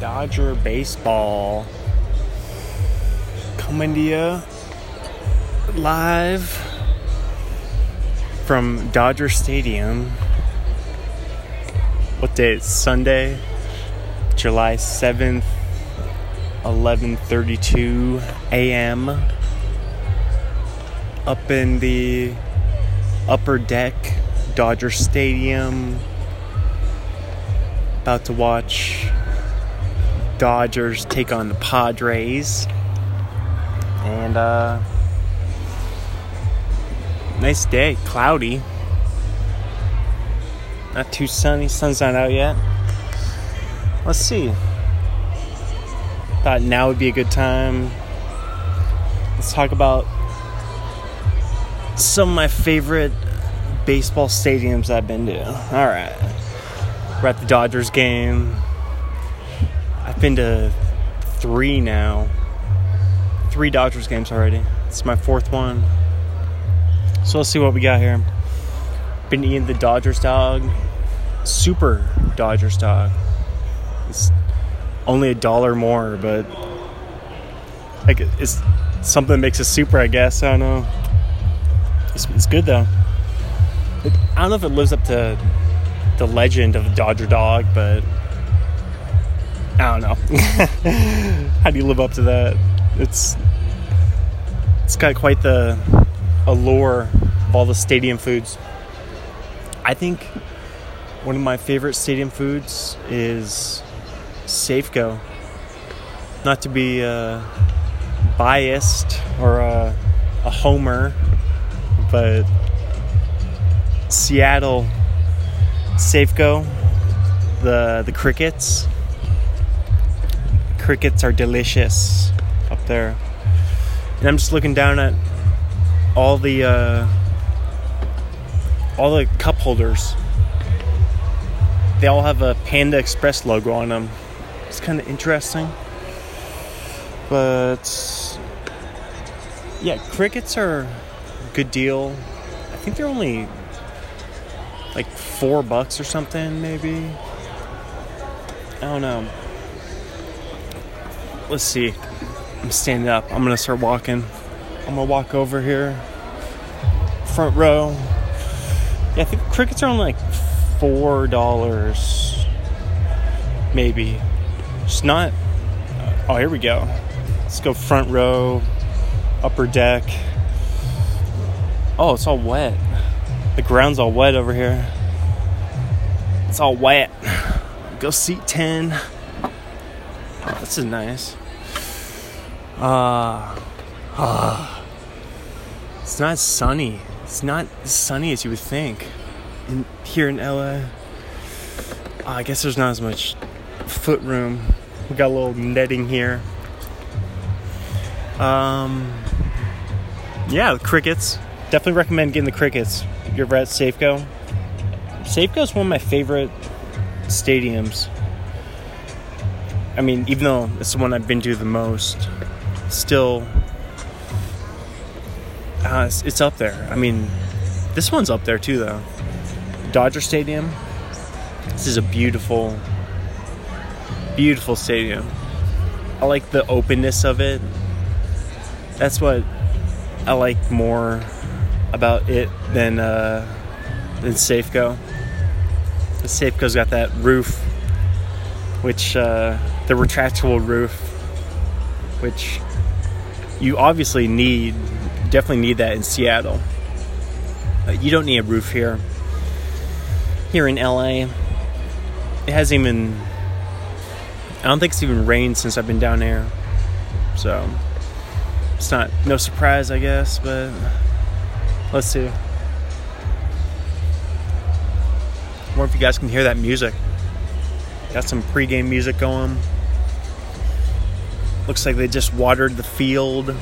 Dodger baseball coming to you live from Dodger Stadium. What day? It's Sunday, July 7th, 11:32 a.m. Up in the upper deck, Dodger Stadium. About to watch Dodgers take on the Padres. And uh nice day, cloudy. Not too sunny, sun's not out yet. Let's see. Thought now would be a good time. Let's talk about some of my favorite baseball stadiums I've been to. All right. We're at the Dodgers game. I've been to three now. Three Dodgers games already. It's my fourth one. So let's see what we got here. Been eating the Dodgers dog. Super Dodgers dog. It's only a dollar more, but like it's something that makes it super, I guess. I don't know. It's, it's good though. It, I don't know if it lives up to the legend of Dodger dog, but I don't know. How do you live up to that? It's it's got quite the allure of all the stadium foods. I think one of my favorite stadium foods is Safeco. Not to be uh, biased or a, a homer, but Seattle Safeco, the the crickets. Crickets are delicious up there, and I'm just looking down at all the uh, all the cup holders. They all have a Panda Express logo on them. It's kind of interesting, but yeah, crickets are a good deal. I think they're only like four bucks or something, maybe. I don't know. Let's see. I'm standing up. I'm gonna start walking. I'm gonna walk over here. Front row. Yeah, I think crickets are only like four dollars. Maybe. It's not. Oh, here we go. Let's go front row, upper deck. Oh, it's all wet. The ground's all wet over here. It's all wet. Go seat 10. Oh, this is nice. Ah. Uh, ah. Uh, it's not sunny. It's not as sunny as you would think. In, here in LA. Uh, I guess there's not as much foot room. We got a little netting here. Um, yeah, the crickets. Definitely recommend getting the crickets you're ever at Safeco. Safeco is one of my favorite stadiums. I mean, even though it's the one I've been to the most, still, uh, it's, it's up there. I mean, this one's up there too, though. Dodger Stadium. This is a beautiful, beautiful stadium. I like the openness of it. That's what I like more about it than uh, than Safeco. The Safeco's got that roof, which uh, the retractable roof, which you obviously need, definitely need that in Seattle. Uh, you don't need a roof here. Here in LA, it hasn't even. I don't think it's even rained since I've been down there, so it's not no surprise, I guess, but. Let's see. I wonder if you guys can hear that music. Got some pregame music going. Looks like they just watered the field.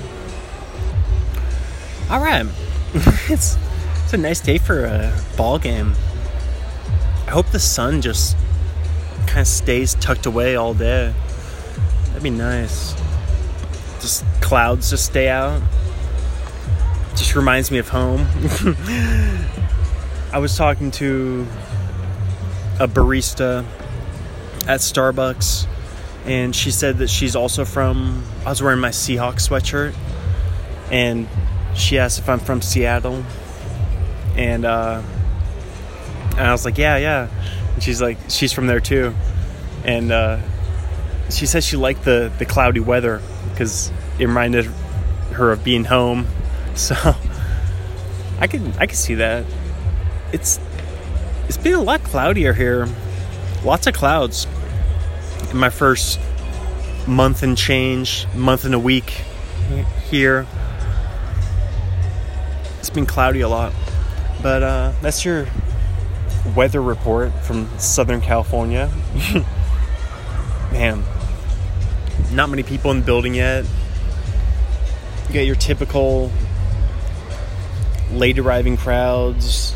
All right, it's it's a nice day for a ball game. I hope the sun just kind of stays tucked away all day. That'd be nice. Just clouds just stay out just reminds me of home. I was talking to a barista at Starbucks, and she said that she's also from. I was wearing my Seahawks sweatshirt, and she asked if I'm from Seattle, and uh, and I was like, yeah, yeah. And she's like, she's from there too, and uh, she says she liked the the cloudy weather because it reminded her of being home. So I can I can see that. It's it's been a lot cloudier here. Lots of clouds in my first month and change, month and a week here. It's been cloudy a lot. But uh, that's your weather report from Southern California. Man, not many people in the building yet. You got your typical late arriving crowds,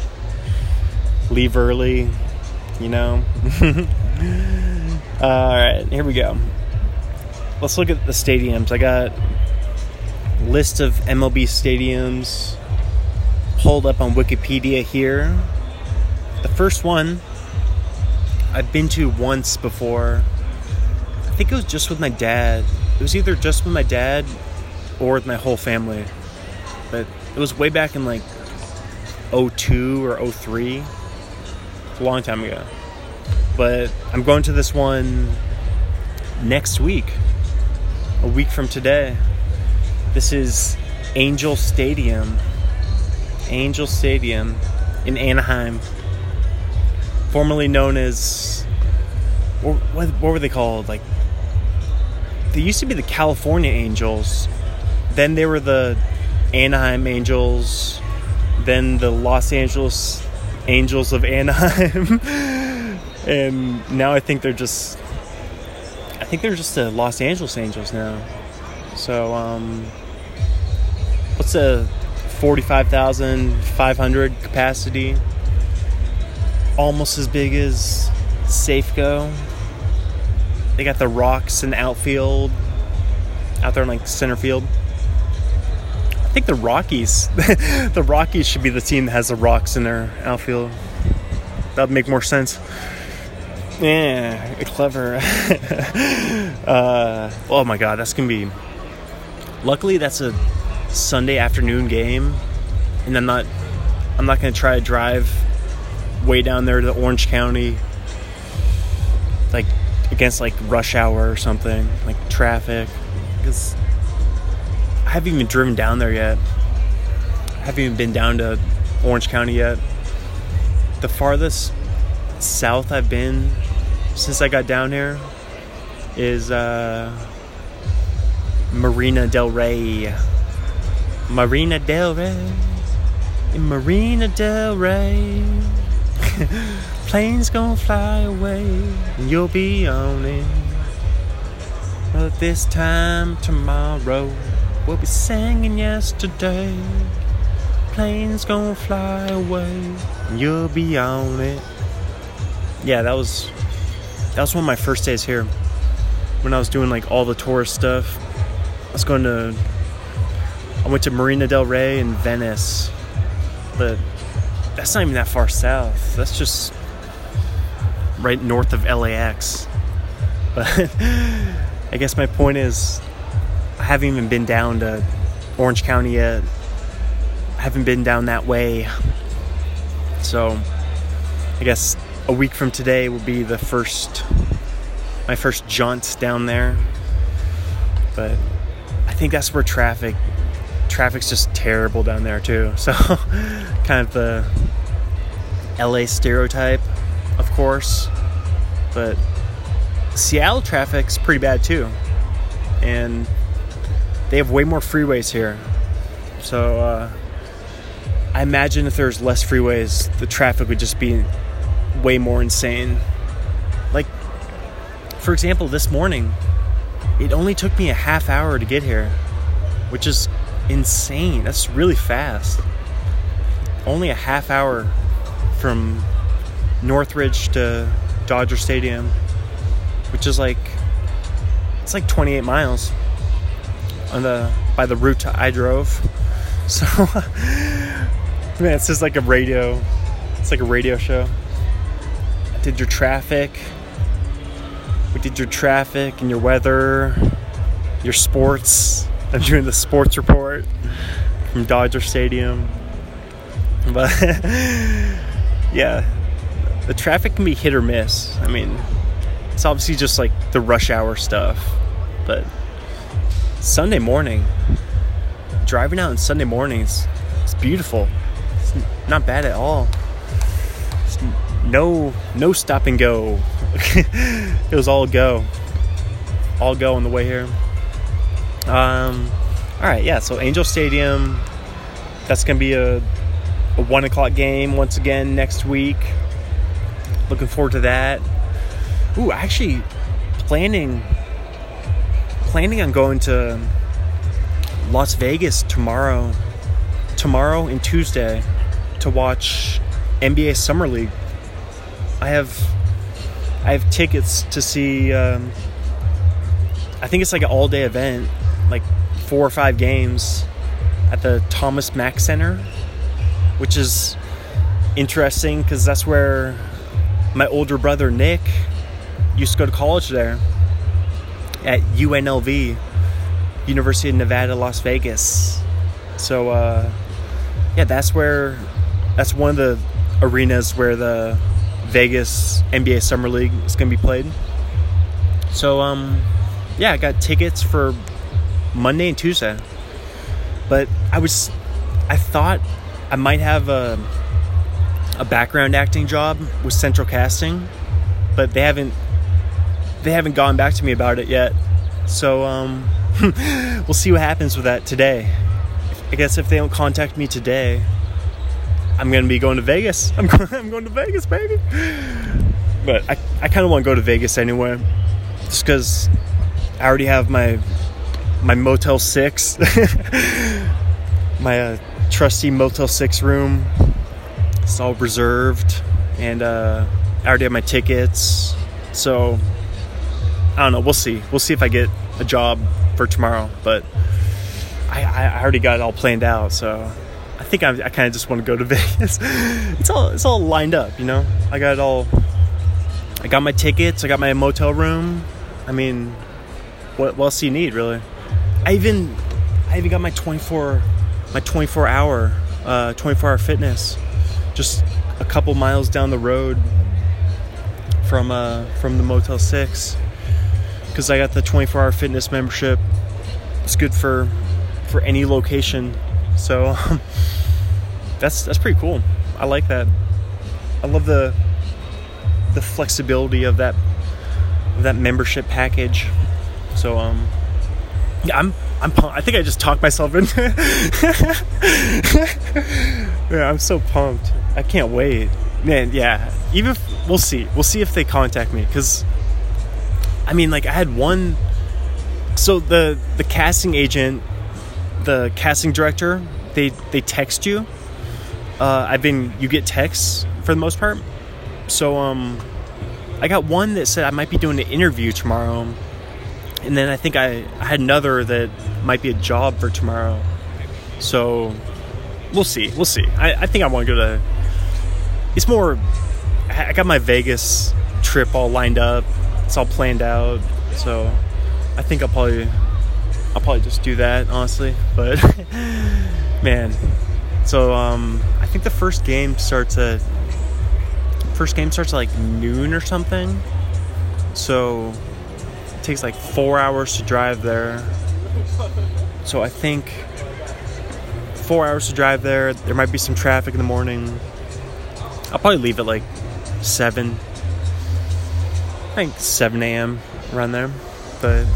leave early, you know. All right, here we go. Let's look at the stadiums. I got list of MLB stadiums pulled up on Wikipedia here. The first one I've been to once before. I think it was just with my dad. It was either just with my dad or with my whole family. But it was way back in like 02 or 03. It's a long time ago. But I'm going to this one next week, a week from today. This is Angel Stadium. Angel Stadium in Anaheim, formerly known as what, what were they called? Like they used to be the California Angels, then they were the Anaheim Angels, then the Los Angeles Angels of Anaheim, and now I think they're just I think they're just the Los Angeles Angels now. So um, what's a 45,500 capacity. Almost as big as Safeco. They got the rocks in the outfield. Out there in like center field. I think the Rockies the Rockies should be the team that has the rocks in their outfield. That would make more sense. Yeah, clever. uh, oh my god, that's gonna be. Luckily, that's a Sunday afternoon game, and I'm not I'm not gonna try to drive way down there to Orange County, like against like rush hour or something, like traffic, because I haven't even driven down there yet. I haven't even been down to Orange County yet. The farthest south I've been since I got down here is uh, Marina Del Rey. Marina Del Rey. In Marina Del Rey. Planes gonna fly away and you'll be on it. But this time tomorrow we'll be singing yesterday. Planes gonna fly away and you'll be on it. Yeah, that was that was one of my first days here. When I was doing like all the tourist stuff. I was going to I went to Marina Del Rey and Venice, but that's not even that far south. That's just right north of LAX. But I guess my point is, I haven't even been down to Orange County yet. I haven't been down that way. So I guess a week from today will be the first, my first jaunts down there. But I think that's where traffic traffic's just terrible down there too. So, kind of the LA stereotype, of course, but Seattle traffic's pretty bad too, and they have way more freeways here. So, uh, I imagine if there's less freeways, the traffic would just be way more insane. Like, for example, this morning, it only took me a half hour to get here, which is insane. That's really fast. Only a half hour from Northridge to Dodger Stadium, which is like it's like 28 miles on the by the route I drove. So man, it's just like a radio. It's like a radio show. Did your traffic? We did your traffic and your weather, your sports. I'm doing the sports report from Dodger Stadium. But yeah, the traffic can be hit or miss. I mean, it's obviously just like the rush hour stuff. But Sunday morning, driving out on Sunday mornings, it's beautiful. It's not bad at all. No, no stop and go. it was all go, all go on the way here. Um, all right, yeah. So Angel Stadium, that's gonna be a, a one o'clock game once again next week. Looking forward to that. Ooh, actually, planning planning on going to Las Vegas tomorrow, tomorrow and Tuesday, to watch NBA Summer League. I have I have tickets to see. Um, I think it's like an all day event, like four or five games at the Thomas Mack Center, which is interesting because that's where my older brother Nick used to go to college there at UNLV, University of Nevada, Las Vegas. So uh, yeah, that's where that's one of the arenas where the Vegas NBA Summer League is going to be played. So um, yeah, I got tickets for Monday and Tuesday. But I was I thought I might have a a background acting job with Central Casting, but they haven't they haven't gone back to me about it yet. So um, we'll see what happens with that today. I guess if they don't contact me today, I'm gonna be going to Vegas. I'm going, I'm going to Vegas, baby. But I, I kind of want to go to Vegas anyway, just because I already have my my Motel Six, my uh, trusty Motel Six room. It's all reserved, and uh, I already have my tickets. So I don't know. We'll see. We'll see if I get a job for tomorrow. But I, I already got it all planned out. So think I, I kind of just want to go to Vegas. it's all it's all lined up, you know. I got it all. I got my tickets. I got my motel room. I mean, what, what else do you need, really? I even I even got my 24 my 24 hour uh, 24 hour fitness just a couple miles down the road from uh, from the Motel Six because I got the 24 hour fitness membership. It's good for for any location. So um, that's that's pretty cool. I like that. I love the the flexibility of that of that membership package. So um yeah, I'm I'm pumped. I think I just talked myself into Yeah, I'm so pumped. I can't wait. Man, yeah. Even if, we'll see. We'll see if they contact me cuz I mean, like I had one. So the the casting agent, the casting director, they they text you. Uh, I've been you get texts for the most part. So um, I got one that said I might be doing an interview tomorrow, and then I think I, I had another that might be a job for tomorrow. So we'll see. We'll see. I, I think I want to go to. It's more. I got my Vegas trip all lined up it's all planned out. So I think I'll probably I'll probably just do that honestly. But man, so um, think the first game starts at first game starts at like noon or something. So it takes like four hours to drive there. So I think four hours to drive there. There might be some traffic in the morning. I'll probably leave at like seven I think 7 a.m. around there. But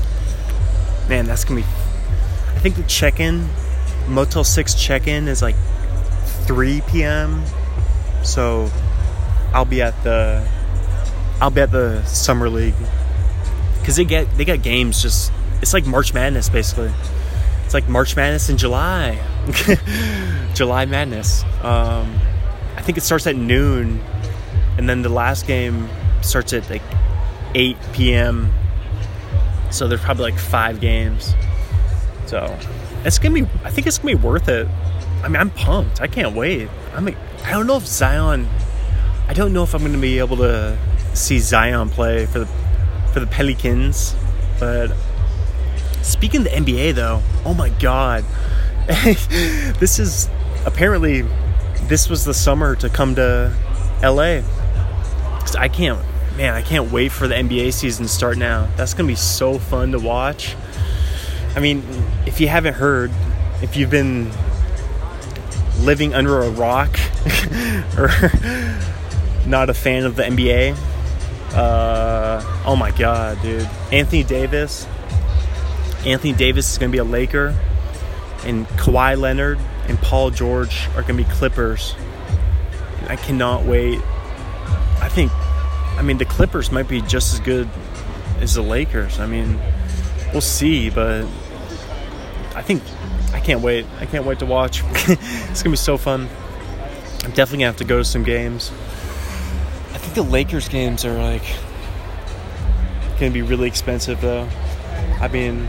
man, that's gonna be. I think the check-in, Motel Six check-in is like 3 p.m. So I'll be at the I'll be at the summer league because they get they got games just it's like March Madness basically. It's like March Madness in July, July Madness. Um, I think it starts at noon, and then the last game starts at like 8 p.m. So there's probably like five games. So it's gonna be. I think it's gonna be worth it. I mean, I'm pumped. I can't wait. I'm. I don't know if Zion. I don't know if I'm gonna be able to see Zion play for the for the Pelicans. But speaking the NBA, though, oh my God, this is apparently this was the summer to come to LA. I can't, man, I can't wait for the NBA season to start now. That's gonna be so fun to watch. I mean, if you haven't heard, if you've been living under a rock or not a fan of the NBA, uh, oh my god, dude. Anthony Davis. Anthony Davis is going to be a Laker. And Kawhi Leonard and Paul George are going to be Clippers. I cannot wait. I think, I mean, the Clippers might be just as good as the Lakers. I mean, we'll see, but I think can't wait. I can't wait to watch. it's gonna be so fun. I'm definitely gonna have to go to some games. I think the Lakers games are like gonna be really expensive though. I mean,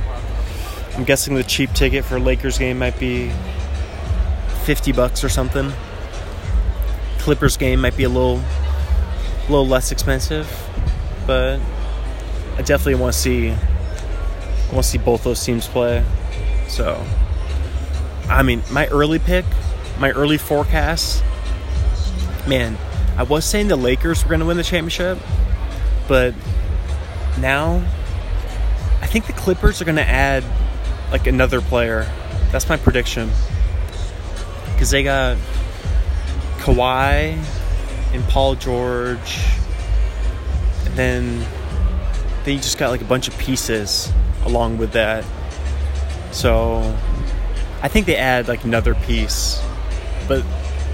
I'm guessing the cheap ticket for a Lakers game might be 50 bucks or something. Clippers game might be a little a little less expensive, but I definitely want to see I want to see both those teams play. So, I mean, my early pick, my early forecast, man, I was saying the Lakers were going to win the championship, but now I think the Clippers are going to add like another player. That's my prediction. Because they got Kawhi and Paul George, and then they just got like a bunch of pieces along with that. So I think they add like another piece, but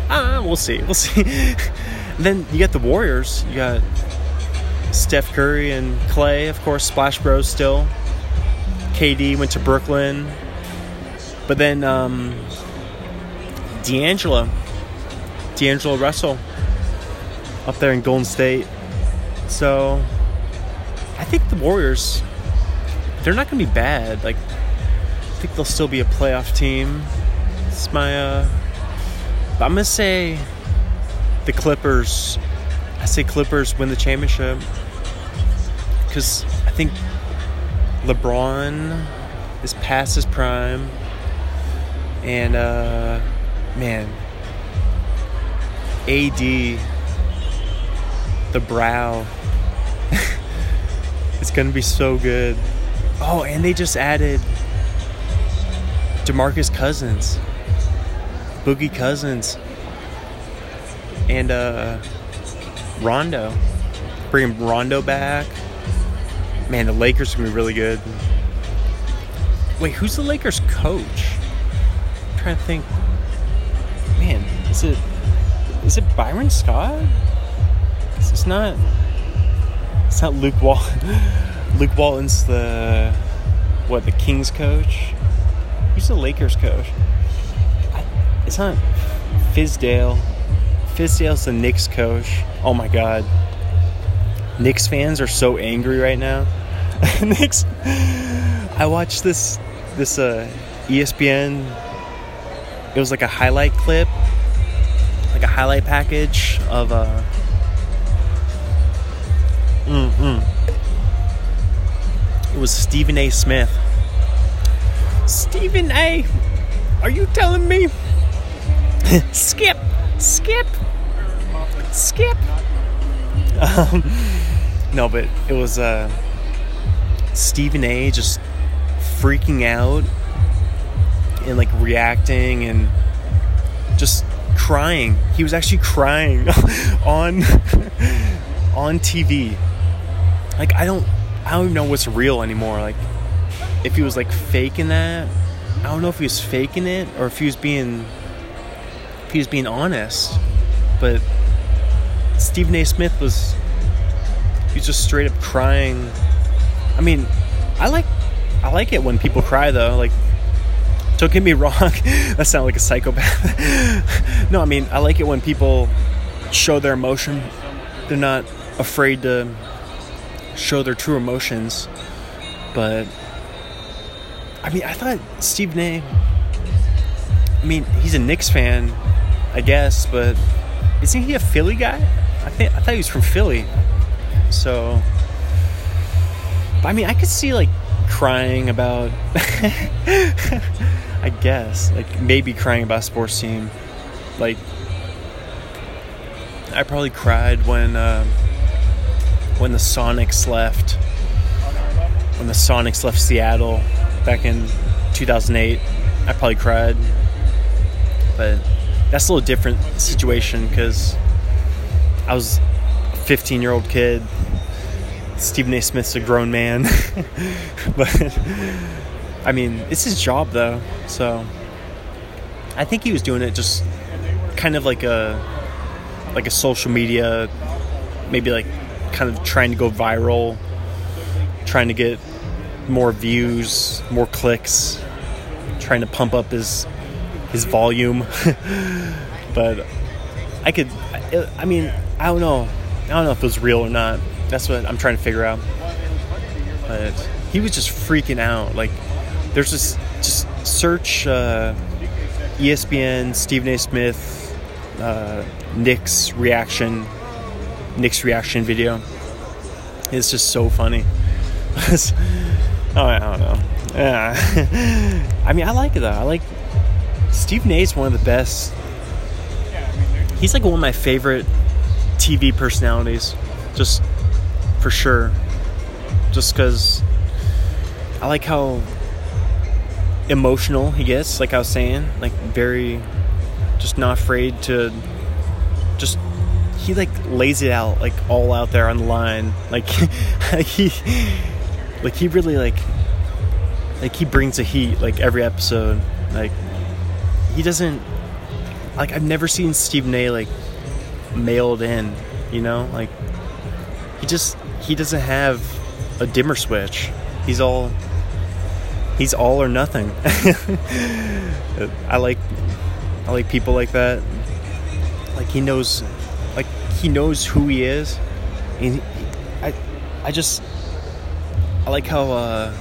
uh, we'll see. We'll see. then you got the Warriors. You got Steph Curry and Klay, of course, Splash Bros. Still. KD went to Brooklyn, but then um, D'Angelo, D'Angelo Russell, up there in Golden State. So I think the Warriors, they're not going to be bad. Like think they'll still be a playoff team. It's my uh I'm gonna say the Clippers. I say Clippers win the championship because I think LeBron is past his prime, and uh, man, AD, the brow, it's gonna be so good. Oh, and they just added DeMarcus Cousins, Boogie Cousins, and uh, Rondo. Bringing Rondo back. Man, the Lakers gonna be really good. Wait, who's the Lakers coach? I'm trying to think. Man, is it is it Byron Scott? It's not. It's not Luke Wall. Luke Walton's the what? The Kings coach. Who's the Lakers coach? It's not Fizdale. Fizdale's the Knicks coach. Oh my god. Knicks fans are so angry right now. Knicks. I watched this this uh, ESPN. It was like a highlight clip, like a highlight package of uh. Mm-mm. It was Stephen A. Smith Stephen A., are you telling me? skip, skip, skip. Um, no, but it was uh, Stephen A. just freaking out and like reacting and just crying. He was actually crying on on TV. Like I don't I don't know what's real anymore. Like if he was like faking that. I don't know if he was faking it or if he was being if he was being honest. But Stephen A. Smith was he was just straight up crying. I mean, I like I like it when people cry though. Like don't get me wrong, that sounds like a psychopath. no, I mean I like it when people show their emotion. They're not afraid to show their true emotions. But I mean, I thought Steve A. I mean, he's a Knicks fan, I guess, but isn't he a Philly guy? I think I thought he was from Philly. So I mean, I could see like crying about. I guess like maybe crying about a sports team, like. I probably cried when uh, when the Sonics left. When the Sonics left Seattle back in 2008, I probably cried. But that's a little different situation because I was a 15 year old kid. Stephen A. Smith's a grown man. but I mean, it's his job though. So I think he was doing it just kind of like a like a social media maybe like kind of trying to go viral, trying to get more views, more clicks, trying to pump up his his volume. but I could, I mean, I don't know. I don't know if it was real or not. That's what I'm trying to figure out. But he was just freaking out. Like, there's this, just search uh, ESPN, Stephen A. Smith, uh, Knicks reaction, Knicks reaction video. It's just so funny. oh, I don't know. Yeah. I mean, I like it though. I like Steve A. is one of the best. He's like one of my favorite TV personalities, just for sure. Just because I like how emotional he gets, like I was saying, like very, just not afraid to, just he like lays it out like all out there on the line, like he, like he really like, like he brings the heat like every episode, like he doesn't like I've never seen Stephen A like mailed in, you know? Like he just he doesn't have a dimmer switch. He's all he's all or nothing. I like I like people like that. Like he knows like he knows who he is. And he, I I just I like how uh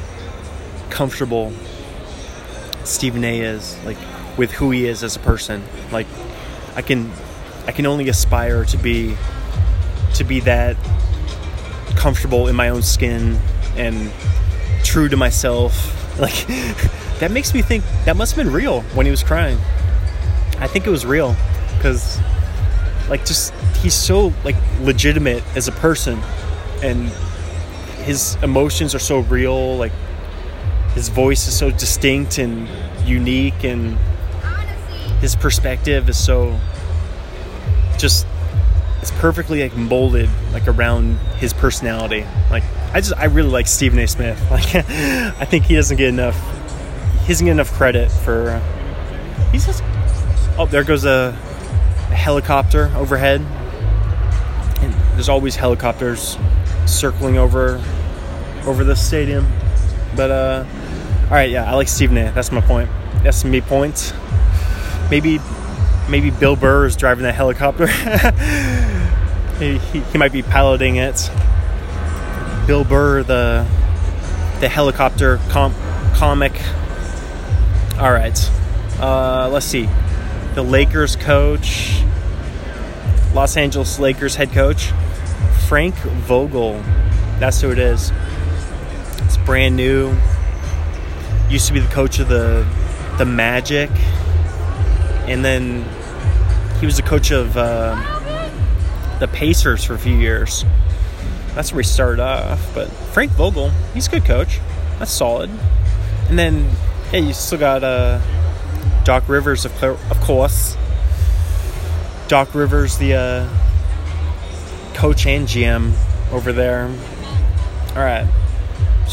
comfortable Stephen A is. Like with who he is as a person. Like I can I can only aspire to be to be that comfortable in my own skin and true to myself. Like that makes me think that must have been real when he was crying. I think it was real cuz like just he's so like legitimate as a person and his emotions are so real like his voice is so distinct and unique and his perspective is so just it's perfectly like molded like around his personality. Like I just I really like Stephen A. Smith. Like I think he doesn't get enough he doesn't get enough credit for he's just oh there goes a, a helicopter overhead. And there's always helicopters circling over over the stadium. But uh all right, yeah, I like Stephen A. That's my point. That's me points maybe maybe Bill Burr is driving that helicopter. he, he, he, might be piloting it. Bill Burr, the the helicopter com- comic. All right, uh, let's see. The Lakers coach, Los Angeles Lakers head coach, Frank Vogel. That's who it is. Brand new. Used to be the coach of the the Magic and then he was the coach of uh, the Pacers for a few years. That's where he started off. But Frank Vogel, he's a good coach. That's solid. And then, yeah, you still got uh, Doc Rivers, of, of course. Doc Rivers, the uh, coach and GM over there. All right.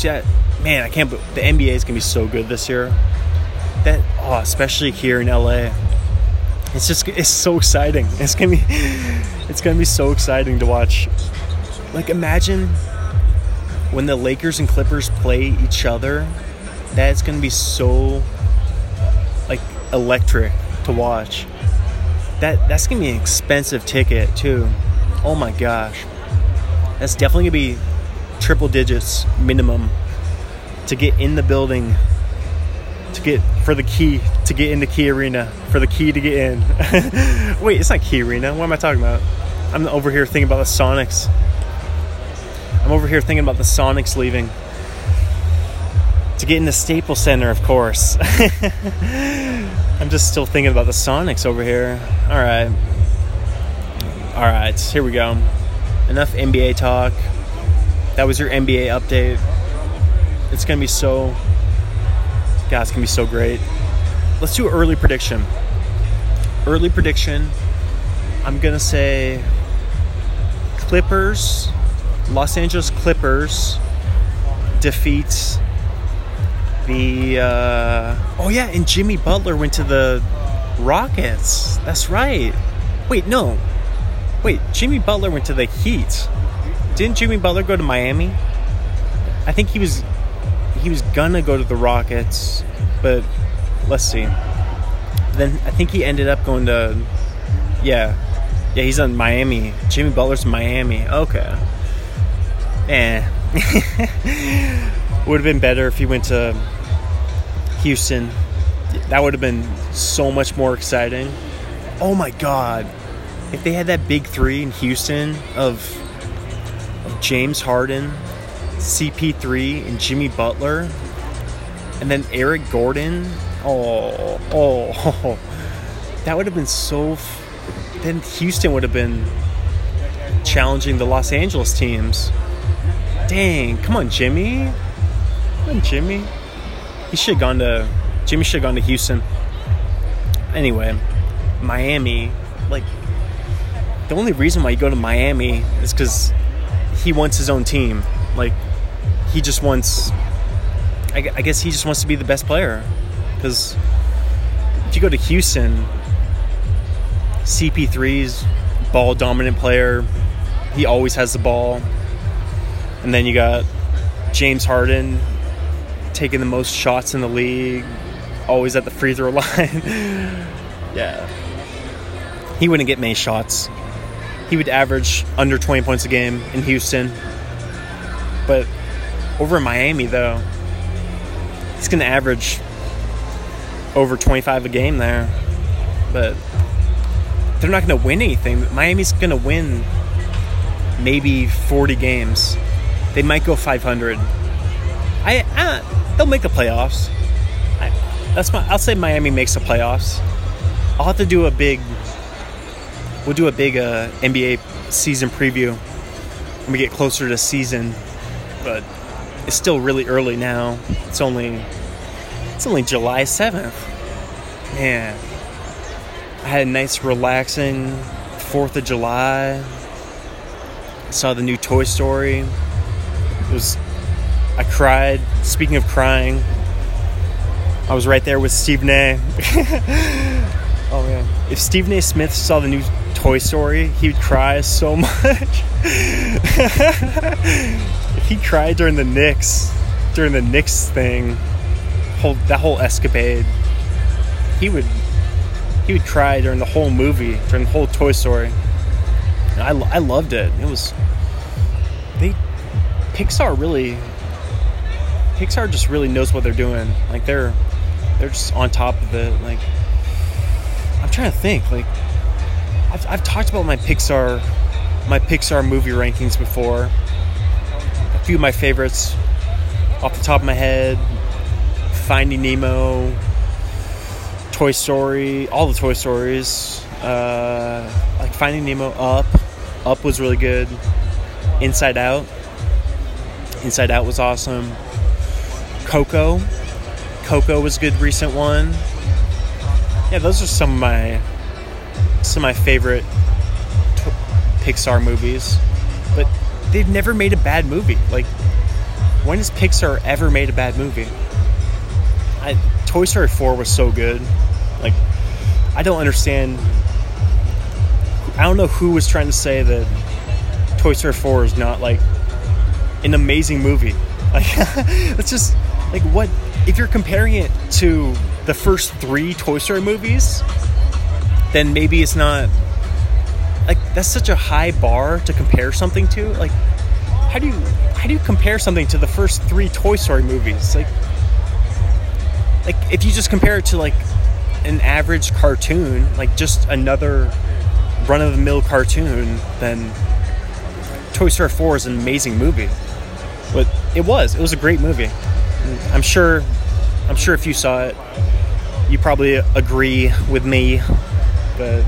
Yeah, man, I can't. The NBA is gonna be so good this year. That, oh, especially here in LA it's just it's so exciting. It's gonna be it's gonna be so exciting to watch. Like imagine when the Lakers and Clippers play each other. That's gonna be so like electric to watch. That that's gonna be an expensive ticket too. Oh my gosh. That's definitely gonna be triple digits minimum to get in the building to get for the key to get in the key arena for the key to get in wait it's not key arena what am i talking about i'm over here thinking about the sonics i'm over here thinking about the sonics leaving to get in the Staples Center, of course. I'm just still thinking about the Sonics over here. All right. All right, here we go. Enough NBA talk. That was your NBA update. It's to be so. God, it's to be so great. Let's do early prediction. Early prediction. I'm to say Clippers, Los Angeles Clippers defeats the. Uh, oh, yeah, and Jimmy Butler went to the Rockets. That's right. Wait, no. Wait, Jimmy Butler went to the Heat. Didn't Jimmy Butler go to Miami? I think he was he was gonna go to the Rockets, but let's see. Then I think he ended up going to yeah. Yeah, he's on Miami. Jimmy Butler's in Miami. Okay. Eh. would have been better if he went to Houston. That would have been so much more exciting. Oh my god if they had that big three in Houston of James Harden, CP3, and Jimmy Butler, and then Eric Gordon, oh, oh, oh that would have been so. F- then Houston would have been challenging the Los Angeles teams. Dang, come on, Jimmy. Come on, Jimmy. He should have gone to. Jimmy should have gone to Houston. Anyway, Miami, like the only reason why you go to Miami is because he wants his own team. Like, he just wants. I, I guess he just wants to be the best player. Because if you go to Houston, CP3's ball dominant player. He always has the ball. And then you got James Harden taking the most shots in the league, always at the free throw line. yeah. He wouldn't get many shots he would average under 20 points a game in Houston. But over in Miami, though, he's going to average over 25 a game there. But they're not going to win anything. Miami's going to win maybe 40 games. They might go 500. I, I they'll make the playoffs. I, that's my. I'll say Miami makes the playoffs. I'll have to do a big we'll do a big uh, NBA season preview when we get closer to season. But it's still really early now. It's only it's only July seventh. Man, I had a nice relaxing Fourth of July. I saw the new Toy Story. It was I cried. Speaking of crying, I was right there with Steve A. oh man, if Steve A. Smith saw the new Toy Story, he would cry so much. he cried during the Knicks, during the Knicks thing, whole that whole escapade. He would he would cry during the whole movie, during the whole Toy Story. I, I loved it. It was they Pixar really Pixar just really knows what they're doing. Like they're they're just on top of it. Like I'm trying to think. Like I've, I've talked about my Pixar my Pixar movie rankings before. A few of my favorites off the top of my head Finding Nemo, Toy Story, all the Toy Stories. Uh, like Finding Nemo, Up. Up was really good. Inside Out. Inside Out was awesome. Coco. Coco was a good recent one. Yeah, those are some of my some of my favorite t- Pixar movies, but they've never made a bad movie. Like, when has Pixar ever made a bad movie? I, Toy Story 4 was so good. Like, I don't understand. I don't know who was trying to say that Toy Story 4 is not like an amazing movie. Like, it's just like what if you're comparing it to the first three Toy Story movies? Then maybe it's not like that's such a high bar to compare something to. Like, how do you how do you compare something to the first three Toy Story movies? Like, like if you just compare it to like an average cartoon, like just another run of the mill cartoon, then Toy Story 4 is an amazing movie. But it was, it was a great movie. I'm sure I'm sure if you saw it, you probably agree with me. But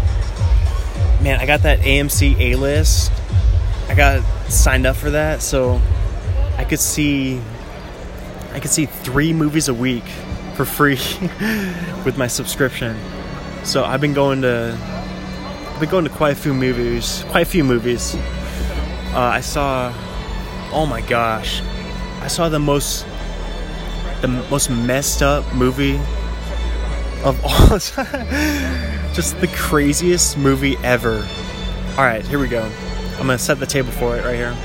man, I got that AMC A list. I got signed up for that, so I could see I could see three movies a week for free with my subscription. So I've been going to I've been going to quite a few movies, quite a few movies. Uh, I saw, oh my gosh, I saw the most the most messed up movie of all. Just the craziest movie ever. All right, here we go. I'm gonna set the table for it right here.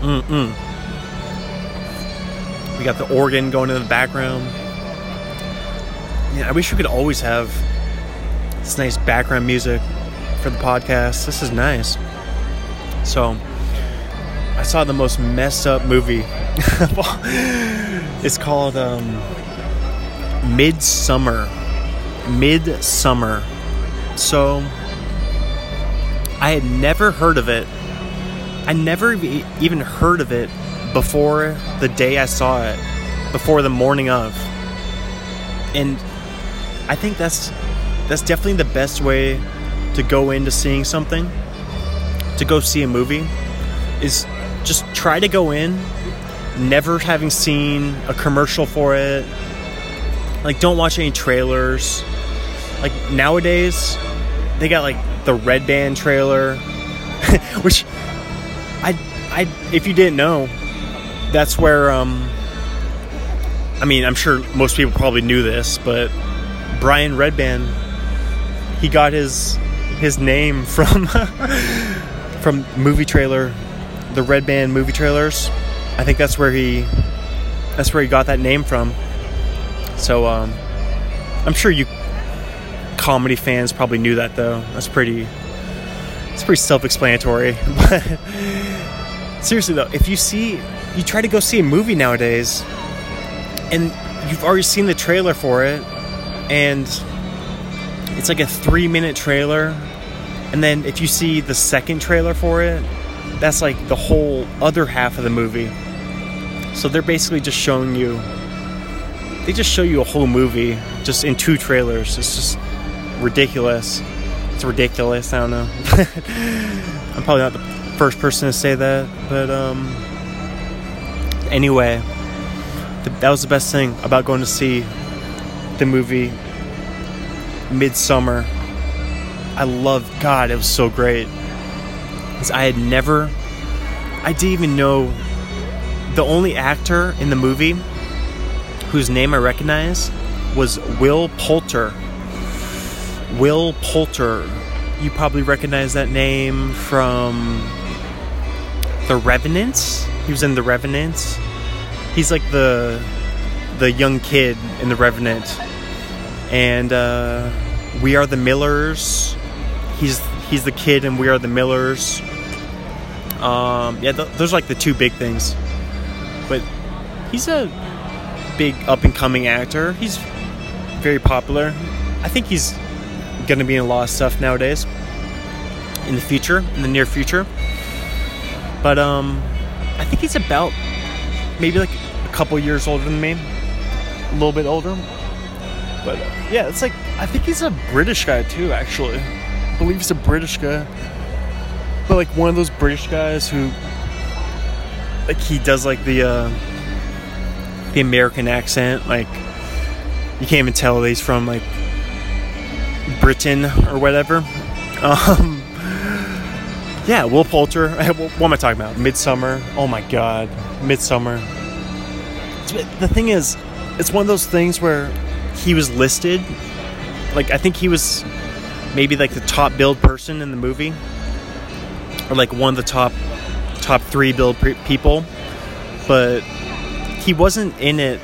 Mm-mm. We got the organ going in the background. Yeah, I wish we could always have this nice background music for the podcast. This is nice. So, I saw the most messed up movie. it's called um, Midsommar. Midsommar. So, I had never heard of it. I never even heard of it before the day I saw it, before the morning of. And I think that's that's definitely the best way to go into seeing something, to go see a movie, is try to go in never having seen a commercial for it. Like, don't watch any trailers. Like, nowadays, they got like the Red Band trailer, which I, I, if you didn't know, that's where, um, I mean, I'm sure most people probably knew this, but Brian Redban, he got his his name from from movie trailer, the Red Band movie trailers. I think that's where he that's where he got that name from. So um, I'm sure you comedy fans probably knew that though. That's pretty it's pretty self-explanatory. But seriously though, if you see you try to go see a movie nowadays and you've already seen the trailer for it and it's like a 3 minute trailer and then if you see the second trailer for it, that's like the whole other half of the movie. So they're basically just showing you they just show you a whole movie just in two trailers. It's just ridiculous. It's ridiculous. I don't know. I'm probably not the first person to say that, but um anyway, that was the best thing about going to see the movie Midsommar I love God. It was so great. Because I had never, I didn't even know the only actor in the movie whose name I recognize was Will Poulter. Will Poulter. You probably recognize that name from The Revenants. He was in The Revenants. He's like the the young kid in The Revenant. And uh, We Are the Millers he's he's the kid and we are the Millers. Um, yeah, th- those are like the two big things. But he's a big up and coming actor. He's very popular. I think he's gonna be in a lot of stuff nowadays. In the future, in the near future. But um, I think he's about maybe like a couple years older than me, a little bit older. But yeah, it's like I think he's a British guy too, actually I believe he's a British guy. But like one of those British guys who like he does like the uh the American accent, like you can't even tell he's from like Britain or whatever. Um yeah, Will Poulter. What am I talking about? Midsommar. Oh my god, Midsommar. The thing is, it's one of those things where he was listed. Like I think he was maybe like the top build person in the movie, or like one of the top top three build pre- people, but he wasn't in it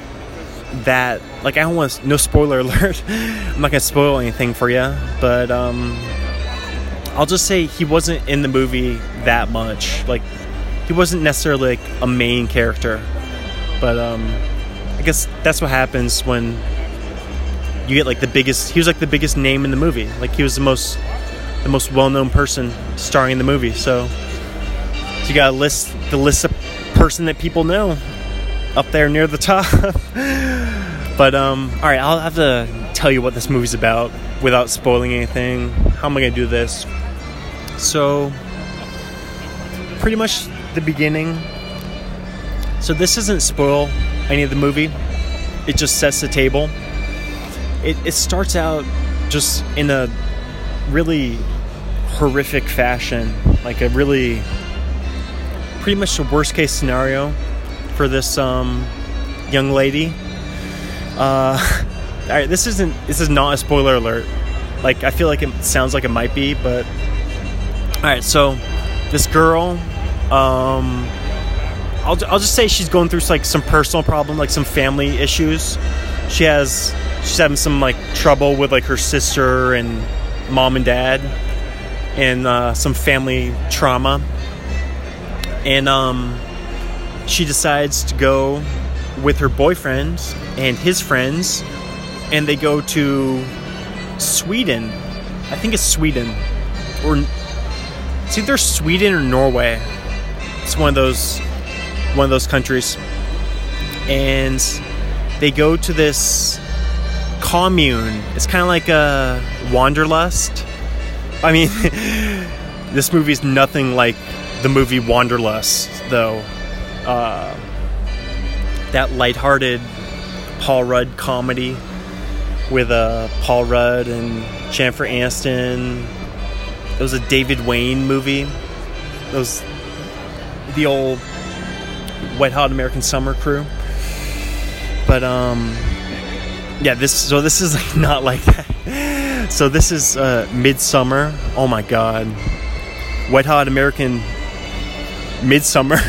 that like I don't want no spoiler alert. I'm not gonna spoil anything for you, but um, I'll just say he wasn't in the movie that much. Like he wasn't necessarily like a main character, but um, I guess that's what happens when you get like the biggest. He was like the biggest name in the movie. Like he was the most the most well known person starring in the movie. So, so you got to list the list of person that people know up there near the top. but um, all right, I'll have to tell you what this movie's about without spoiling anything. How am I gonna do this? So, pretty much the beginning. So this doesn't spoil any of the movie. It just sets the table. It, it starts out just in a really horrific fashion, like a really pretty much the worst case scenario for this um, young lady. Uh, all right, this isn't this is not a spoiler alert. Like I feel like it sounds like it might be, but all right. So this girl, um, I'll I'll just say she's going through like some personal problem, like some family issues. She has she's having some like trouble with like her sister and mom and dad, and uh, some family trauma. And um, she decides to go with her boyfriend and his friends, and they go to Sweden. I think it's Sweden, or it's either Sweden or Norway. It's one of those one of those countries, and they go to this commune. It's kind of like a wanderlust. I mean, this movie is nothing like the movie Wanderlust, though. Uh, that lighthearted Paul Rudd comedy with uh, Paul Rudd and Jennifer Aniston. It was a David Wain movie. It was the old Wet Hot American Summer crew. But um, yeah, this so this is like not like that. So this is uh, Midsommar. Oh my god, Wet Hot American Midsummer.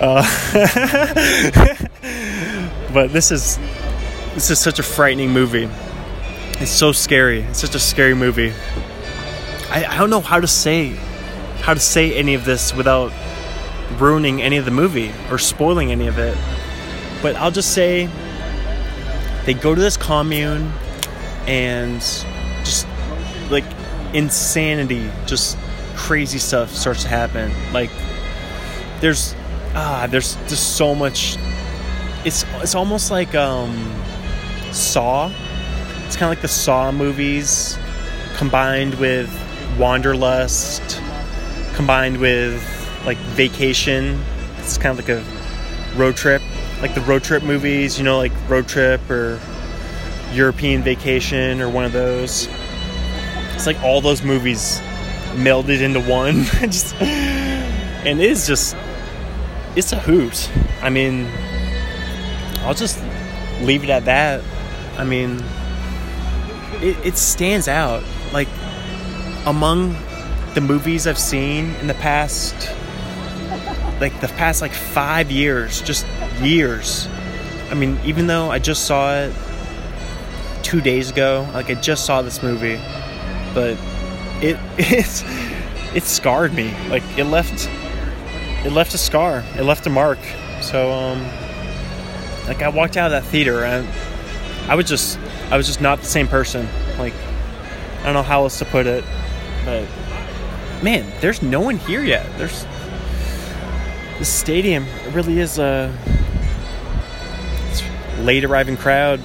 uh, but this is this is such a frightening movie. It's so scary. It's such a scary movie. I, I don't know how to say how to say any of this without ruining any of the movie or spoiling any of it. But I'll just say they go to this commune and just like insanity, just crazy stuff starts to happen. Like there's ah, there's just so much. It's it's almost like um, Saw. It's kind of like the Saw movies combined with Wanderlust, combined with like Vacation. It's kind of like a road trip, like the road trip movies, you know, like Road Trip or European Vacation or one of those. It's like all those movies melded into one. just and it is just it's a hoot. I mean, I'll just leave it at that. I mean, it, it stands out like among the movies I've seen in the past like the past like 5 years, just years. I mean, even though I just saw it 2 days ago, like I just saw this movie, but it it it scarred me. Like it left it left a scar. It left a mark. So um like I walked out of that theater and I was just I was just not the same person. Like I don't know how else to put it, but man, there's no one here yet. There's the stadium it really is a late arriving crowd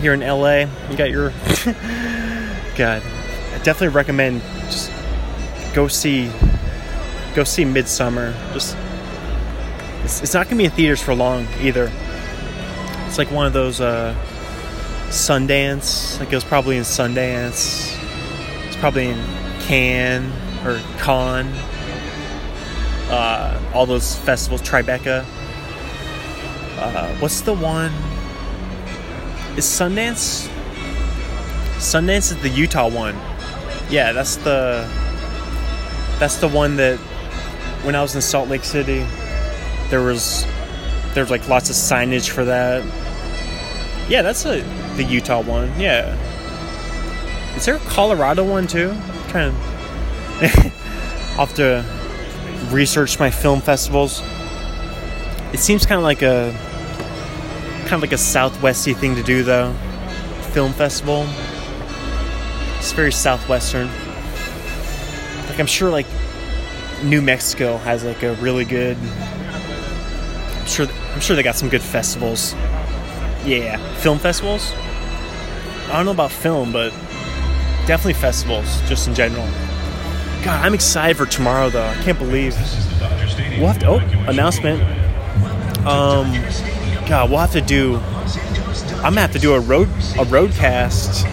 here in LA. You got your God. I definitely recommend just go see go see Midsommar. Just it's, it's not gonna be in theaters for long either. It's like one of those uh, Sundance. Like it was probably in Sundance. It's probably in Cannes or Cannes. Uh, all those festivals, Tribeca. Uh, what's the one? Is Sundance? Sundance is the Utah one. Yeah, that's the that's the one that when I was in Salt Lake City, there was there was like lots of signage for that. Yeah, that's a the Utah one. Yeah. Is there a Colorado one too? I'm trying to I'll have to research my film festivals. It seems kind of like a kind of like a southwesty thing to do though. Film festival. It's very southwestern. Like I'm sure like New Mexico has like a really good. I'm sure. I'm sure they got some good festivals. Yeah, film festivals. I don't know about film, but definitely festivals, just in general. God, I'm excited for tomorrow though. I can't believe we'll have to. Oh, announcement. Um, God, we'll have to do. I'm gonna have to do a road a roadcast.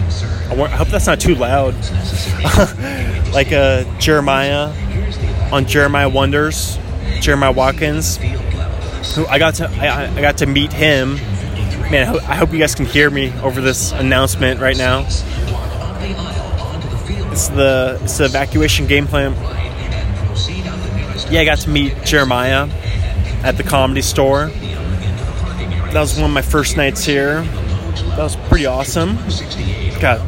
I, I hope that's not too loud. like uh, Jeremiah on Jeremiah Wonders, Jeremiah Watkins. Who I got to I, I- I got to meet him. Man, I ho- I hope you guys can hear me over this announcement right now. It's the it's the evacuation game plan. Yeah, I got to meet Jeremiah at the comedy store. That was one of my first nights here. That was pretty awesome. God,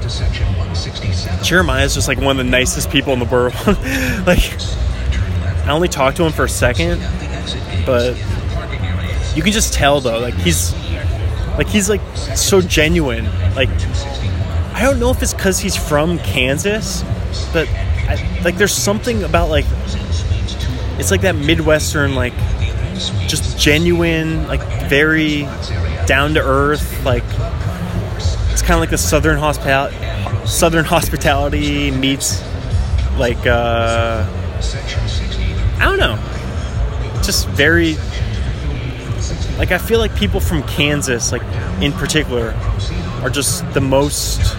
Jeremiah is just like one of the nicest people in the world. like, I only talked to him for a second, but you can just tell though, like he's like he's like so genuine. Like, I don't know if it's because he's from Kansas, but I, like there's something about like it's like that midwestern like just genuine like very down to earth like it's kind of like the southern hospitality southern hospitality meets like uh i don't know. Just very like i feel like people from kansas like in particular are just the most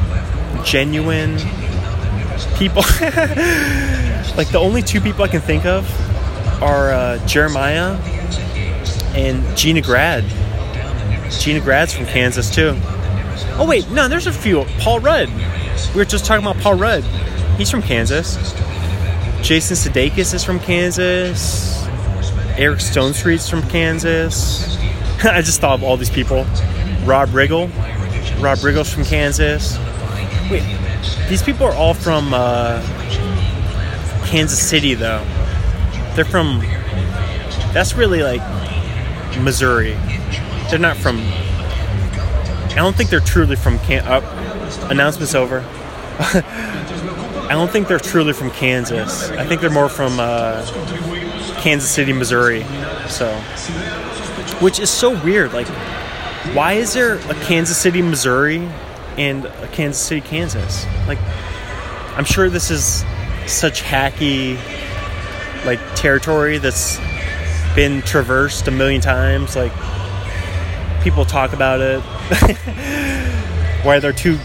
genuine people. Like the only two people i can think of are uh, jeremiah and gina grad. Gina grad's from kansas too. Oh wait no there's a few. Paul rudd. We were just talking about paul rudd. He's from kansas. Jason sudeikis is from kansas. Eric Stonestreet's from kansas. I just thought of all these people. Rob riggle. Rob riggle's from kansas. Wait these people are all from uh, kansas city though. They're from that's really like missouri. They're not from i don't think they're truly from can up announcements over. I don't think they're truly from kansas. I think they're more from uh, kansas city missouri so. Which is so weird like why is there a kansas city missouri and a kansas city kansas? Like i'm sure this is such hacky like territory that's been traversed a million times like people talk about it. Why there are two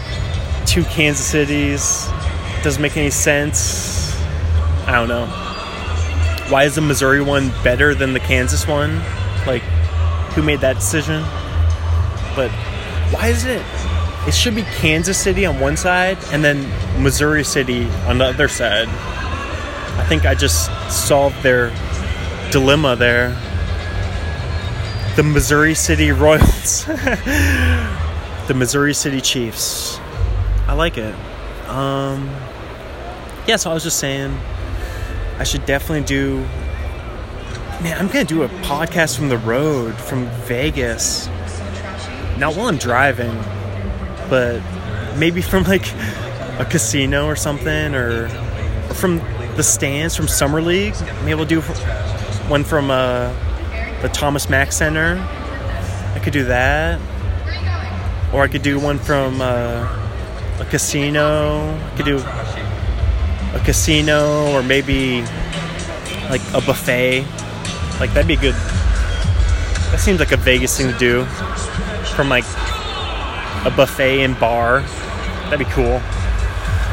two kansas cities doesn't make any sense. I don't know. Why is the missouri one better than the kansas one? Like who made that decision? But why is it it should be kansas city on one side and then missouri city on the other side. I think i just solved their dilemma there. The missouri city royals. The missouri city chiefs. I like it. Um yeah so i was just saying i should definitely do man i'm gonna do a podcast from the road from vegas. Not while i'm driving but maybe from like a casino or something or, or from the stands from summer league maybe we'll do one from uh, the thomas mack center i could do that or i could do one from uh, a casino i could do a casino or maybe like a buffet like that'd be good that seems like a vegas thing to do from like a buffet and bar. That'd be cool.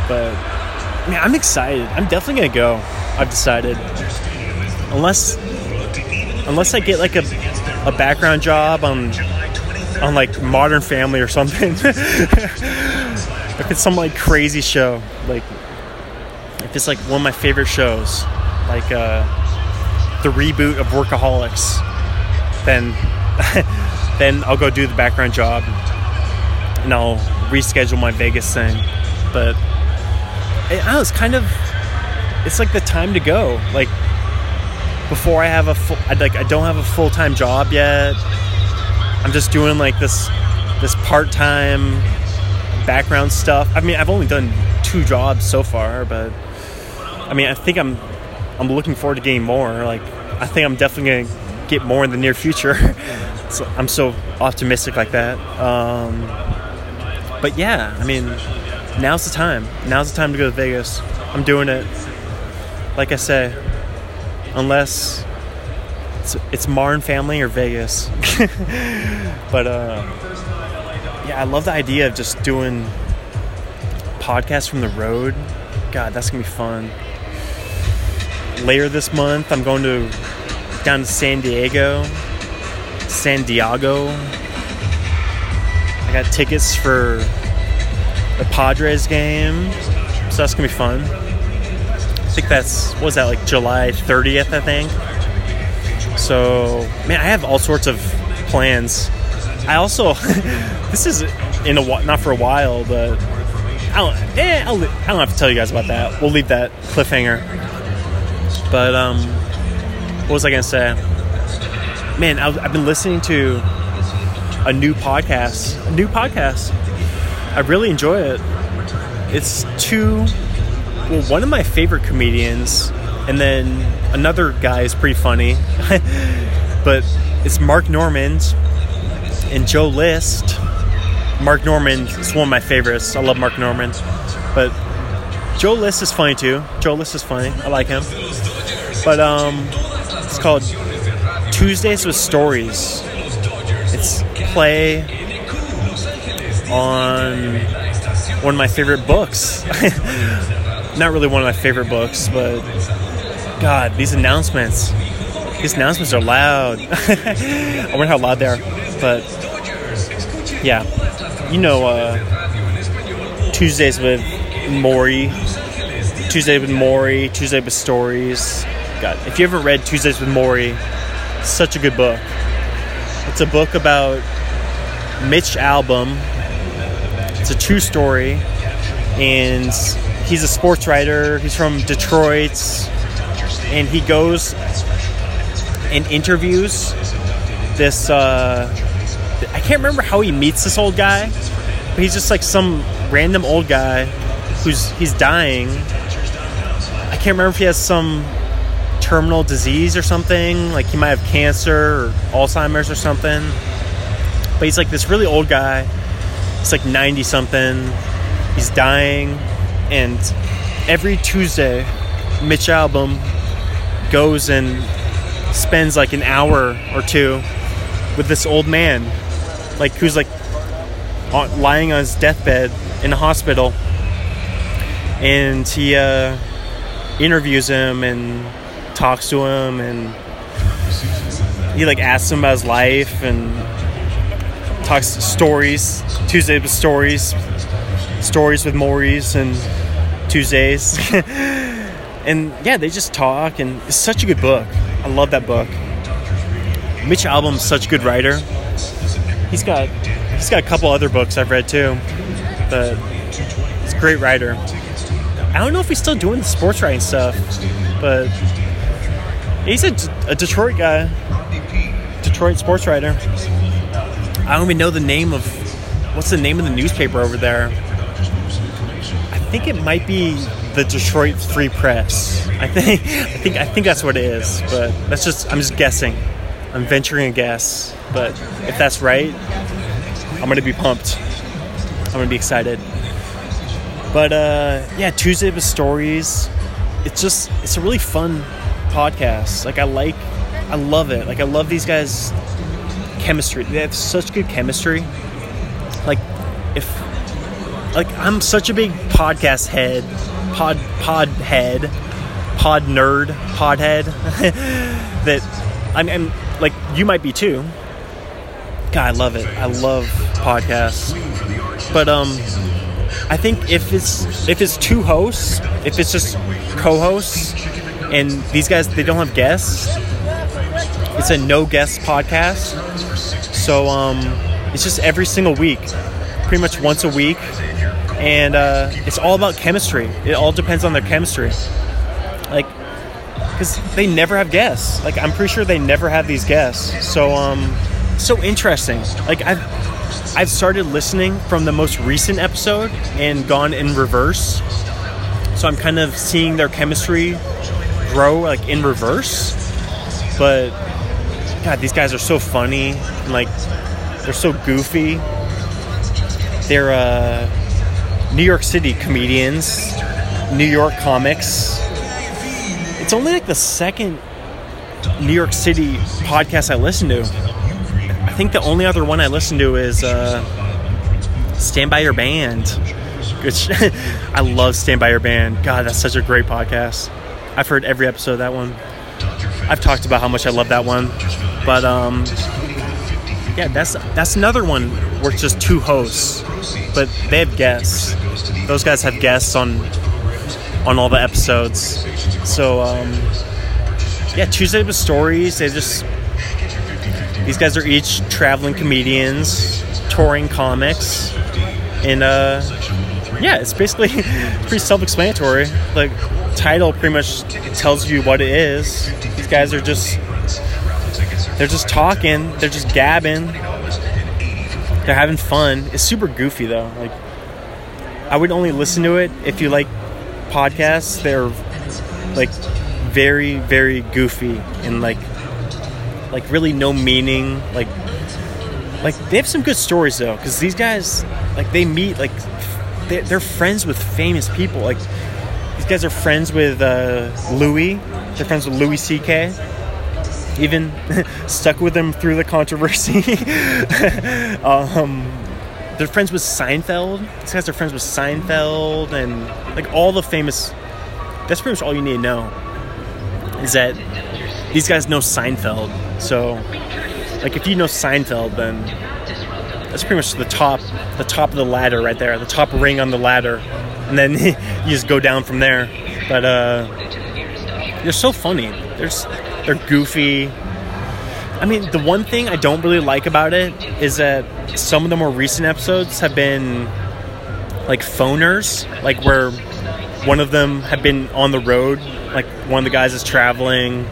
But man, I'm excited. I'm definitely gonna go. I've decided. Unless unless I get like a a background job on on like Modern Family or something. if it's some like crazy show, like if it's like one of my favorite shows, like uh the reboot of Workaholics, then then I'll go do the background job and I'll reschedule my Vegas thing. But it, I it's kind of it's like the time to go. Like before I have a full, I like I don't have a full time job yet. I'm just doing like this this part time background stuff. I mean, I've only done two jobs so far, but I mean, I think I'm I'm looking forward to getting more. Like I think I'm definitely gonna get more in the near future. so I'm so optimistic like that. Um, but yeah, I mean, now's the time. Now's the time to go to Vegas. I'm doing it. Like I say, unless it's, it's Marn family or Vegas. but uh, yeah, I love the idea of just doing podcasts from the road. God, that's gonna be fun. Later this month, I'm going to down to San Diego, San Diego. I got tickets for the Padres game, so that's gonna be fun. I think that's was that like July 30th, I think. So, man, I have all sorts of plans. I also, this is in a not for a while, but I don't, eh, I'll, I don't have to tell you guys about that. We'll leave that cliffhanger. But um, what was I gonna say? Man, I, I've been listening to a new podcast. A new podcast. I really enjoy it. It's two. Well, one of my favorite comedians, and then another guy is pretty funny. but it's Mark Normand and Joe List. Mark Normand is one of my favorites. I love Mark Normand. But Joe List is funny too. Joe List is funny. I like him. But um, it's called Tuesdays with Stories. It's play on one of my favorite books. Not really one of my favorite books, but God, these announcements. These announcements are loud. I wonder how loud they are. But yeah, you know, uh, Tuesdays with Morrie, Tuesday with Morrie, Tuesday with Stories. God, if you haven't read Tuesdays with Morrie, such a good book. It's a book about Mitch Albom. It's a true story, and he's a sports writer. He's from Detroit, and he goes and interviews this. Uh, I can't remember how he meets this old guy, but he's just like some random old guy who's he's dying. I can't remember if he has some terminal disease or something. Like he might have cancer or Alzheimer's or something. But he's like this really old guy. He's like 90 something. He's dying. And every Tuesday, Mitch Albom goes and spends like an hour or two with this old man, like who's like lying on his deathbed in a hospital, and he uh, interviews him and talks to him, and he like asks him about his life and talks stories. Tuesday with stories, stories with Maurice and Tuesdays. and yeah, they just talk, and it's such a good book. I love that book. Mitch Albom's such a good writer. He's got he's got a couple other books I've read too, but he's a great writer. I don't know if he's still doing the sports writing stuff, but he's a, a Detroit guy, Detroit sports writer. I don't even know the name of what's the name of the newspaper over there. Think it might be the Detroit Free Press. I think I think I think that's what it is, but that's just I'm just guessing. I'm venturing a guess, but if that's right, I'm gonna be pumped. I'm gonna be excited. But uh, yeah, Tuesday with stories. It's just it's a really fun podcast. Like I like, I love it. Like I love these guys' chemistry. They have such good chemistry. Like if like I'm such a big podcast head pod pod head, pod nerd, pod head that I'm, I'm like you might be too. God, I love it. I love podcasts. But um I think if it's if it's two hosts, if it's just co-hosts and these guys they don't have guests, it's a no guest podcast. So um it's just every single week, pretty much once a week and uh, it's all about chemistry. It all depends on their chemistry. Like, because they never have guests. Like, I'm pretty sure they never have these guests. So, um, so interesting. Like, I've I've started listening from the most recent episode and gone in reverse. So I'm kind of seeing their chemistry grow like in reverse. But God, these guys are so funny and like they're so goofy. They're uh, New York City comedians, New York comics. It's only like the second New York City podcast I listen to. I think the only other one I listen to is uh, Stand By Your Band. Which I love Stand By Your Band. God, that's such a great podcast. I've heard every episode of that one. I've talked about how much I love that one. But um, yeah, that's that's another one where it's just two hosts, but they have guests. Those guys have guests on on all the episodes. So um, yeah, Tuesday with Stories. They just these guys are each traveling comedians, touring comics, and uh, yeah, it's basically pretty self-explanatory. Like title pretty much tells you what it is. These guys are just they're just talking, they're just gabbing, they're having fun. It's super goofy though. Like I would only listen to it if you like podcasts. They're like very, very goofy and like like really no meaning. Like like they have some good stories though, because these guys like they meet like they're, friends with famous people. Like these guys are friends with uh, Louis. They're friends with Louis C.K even stuck with them through the controversy. um, they're friends with Seinfeld. These guys are friends with Seinfeld and like all the famous. That's pretty much all you need to know. Is that these guys know Seinfeld. So, like, if you know Seinfeld, then that's pretty much the top, the top of the ladder right there, the top ring on the ladder, and then you just go down from there. But uh, they're so funny. There's they're goofy. I mean, the one thing I don't really like about it is that some of the more recent episodes have been like phoners, like where one of them had been on the road, like one of the guys is traveling,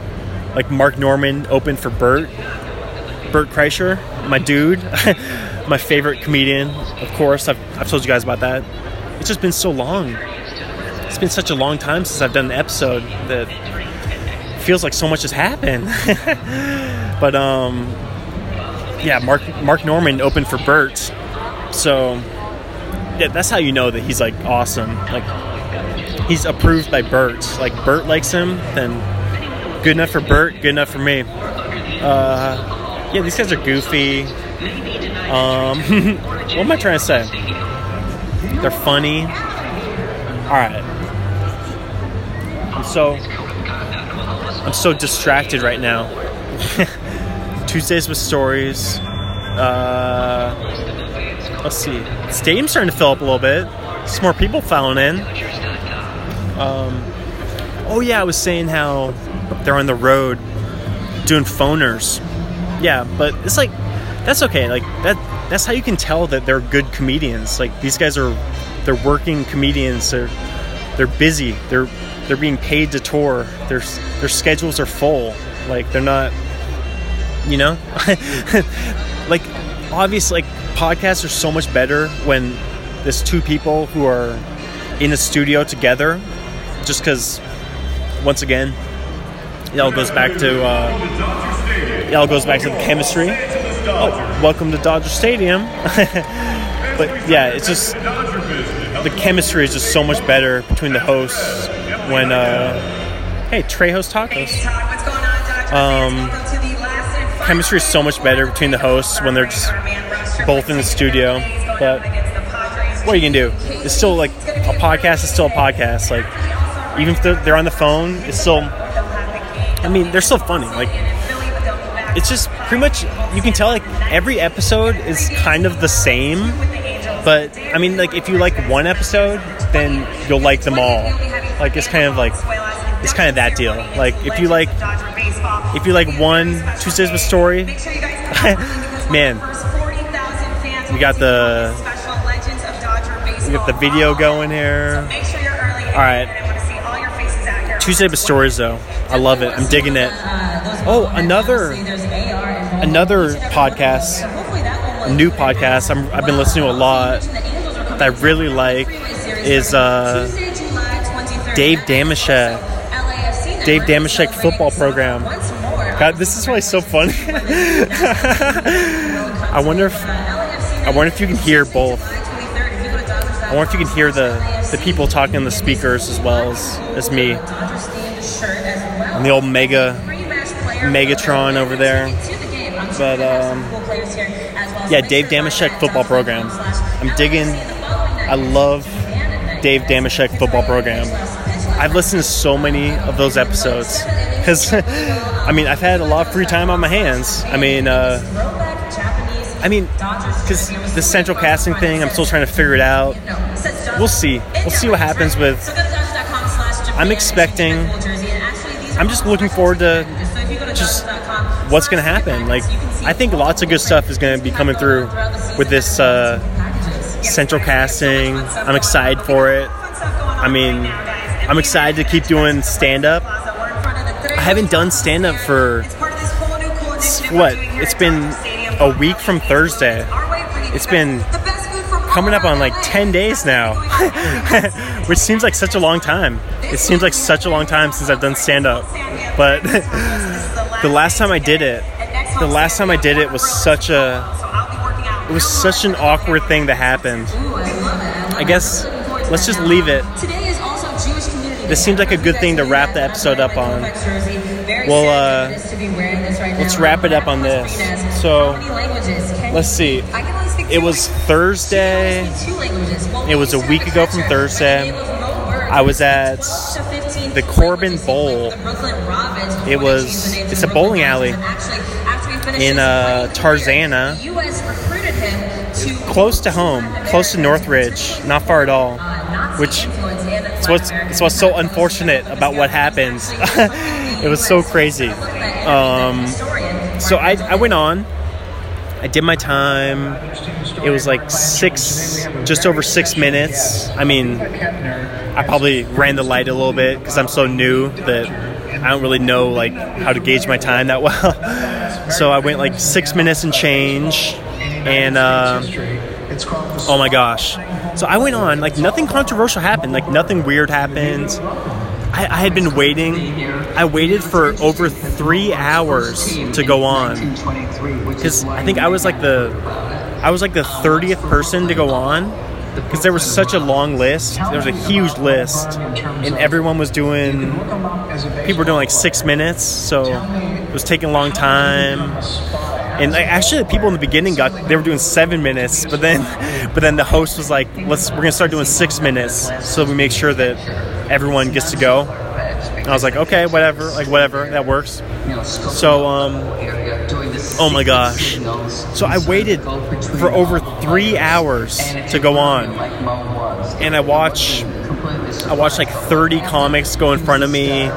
like Mark Normand opened for Bert, Bert Kreischer, my dude, my favorite comedian, of course. I've, I've told you guys about that. It's just been so long. It's been such a long time since I've done an episode that feels like so much has happened. but um, yeah, Mark Mark Normand opened for Bert, so yeah, that's how you know that he's like awesome. Like he's approved by Bert. Like Bert likes him, then good enough for Bert, good enough for me. Uh, yeah, these guys are goofy. Um, what am I trying to say? They're funny. All right. so I'm so distracted right now. Tuesdays with stories. Uh, let's see. Stadium's starting to fill up a little bit. Some more people filing in. Um, oh yeah, I was saying how they're on the road doing phoners. Yeah, but it's like that's okay. Like that. That's how you can tell that they're good comedians. Like these guys are, they're working comedians. They're they're busy. They're they're being paid to tour. Their their schedules are full. Like they're not, you know, like obviously like podcasts are so much better when there's two people who are in a studio together. Just because, once again, it all goes back to uh, it all goes back to the chemistry. Oh, welcome to Dodger Stadium. but yeah, it's just the chemistry is just so much better between the hosts when uh, hey Trejo's Tacos. Um, chemistry is so much better between the hosts when they're just both in the studio. But what you gonna do? It's still like a podcast is still a podcast. Like even if they're on the phone, it's still. I mean, they're still funny. Like it's just pretty much you can tell like every episode is kind of the same. But I mean, like if you like one episode, then you'll like them all. Like it's kind of like it's kind of that deal. Like if you like if you like one Tuesdays with Story, man, we got the we got the video going here. All right, Tuesday with Stories though, I love it. I'm digging it. Oh, another another podcast, a new podcast. I'm, I've been listening to a lot that I really like is. uh Dave Dameshek. Dave Dameshek football program. God, this is why it's so funny. I wonder if I wonder if you can hear both. I wonder if you can hear the, the people talking on the speakers as well as, as me. And the old mega Megatron over there. But um, yeah, Dave Dameshek football program. I'm digging. I love Dave Dameshek football program. I've listened to so many of those episodes because I mean I've had a lot of free time on my hands. I mean, uh, I mean, because the central casting thing, I'm still trying to figure it out. We'll see. We'll see what happens with. I'm expecting. I'm just looking forward to just what's going to happen. Like, I think lots of good stuff is going to be coming through with this uh, central casting. I'm excited for it. I mean, I'm excited to keep doing stand up. I haven't done stand up for what? It's been a week from Thursday. It's been coming up on like 10 days now, which seems like such a long time. It seems like such a long time since I've done stand up. But the last time I did it, the last time I did it was such a it was such an awkward thing that happened. I guess let's just leave it. This seems like a good thing to wrap the episode up on. Well, uh, let's wrap it up on this. So, let's see. It was Thursday. It was a week ago from Thursday. I was at the Corbin Bowl. It was it's a bowling alley in uh, Tarzana, close to home, close to Northridge, not far at all. Which it's what's it's what's so unfortunate about what happened. it was so crazy. Um, so I I went on. I did my time. It was like six, just over six minutes. I mean, I probably ran the light a little bit because I'm so new that I don't really know like how to gauge my time that well. so I went like six minutes and change, and uh, oh my gosh! So I went on like nothing controversial happened, like nothing weird happened. I, I had been waiting. I waited for over three hours to go on because I think I was like the I was like the thirtieth person to go on because there was such a long list. There was a huge list, and everyone was doing. People were doing like six minutes, so it was taking a long time. And like, actually, the people in the beginning got they were doing seven minutes, but then, but then the host was like, "Let's we're gonna start doing six minutes, so we make sure that everyone gets to go." And I was like, "Okay, whatever, like whatever, that works." So, um, oh my gosh! So I waited for over three hours to go on, and I watch, I watched like thirty comics go in front of me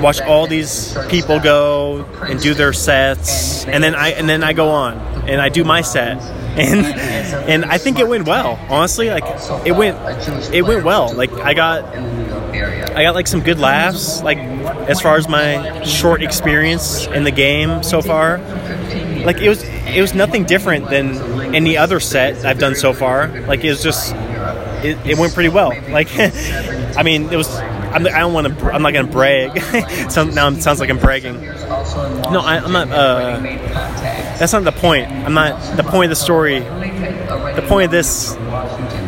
watch all these people go and do their sets, and then I and then I go on and I do my set, and and I think it went well. Honestly, like it went it went well. Like I got I got like some good laughs. Like as far as my short experience in the game so far, like it was it was nothing different than any other set I've done so far. Like it was just it, it went pretty well. Like I mean it was I'm, I don't want to. I'm not gonna brag. so now it sounds like I'm bragging. No, I, am not. Uh, that's not the point. I'm not. The point of the story. The point of this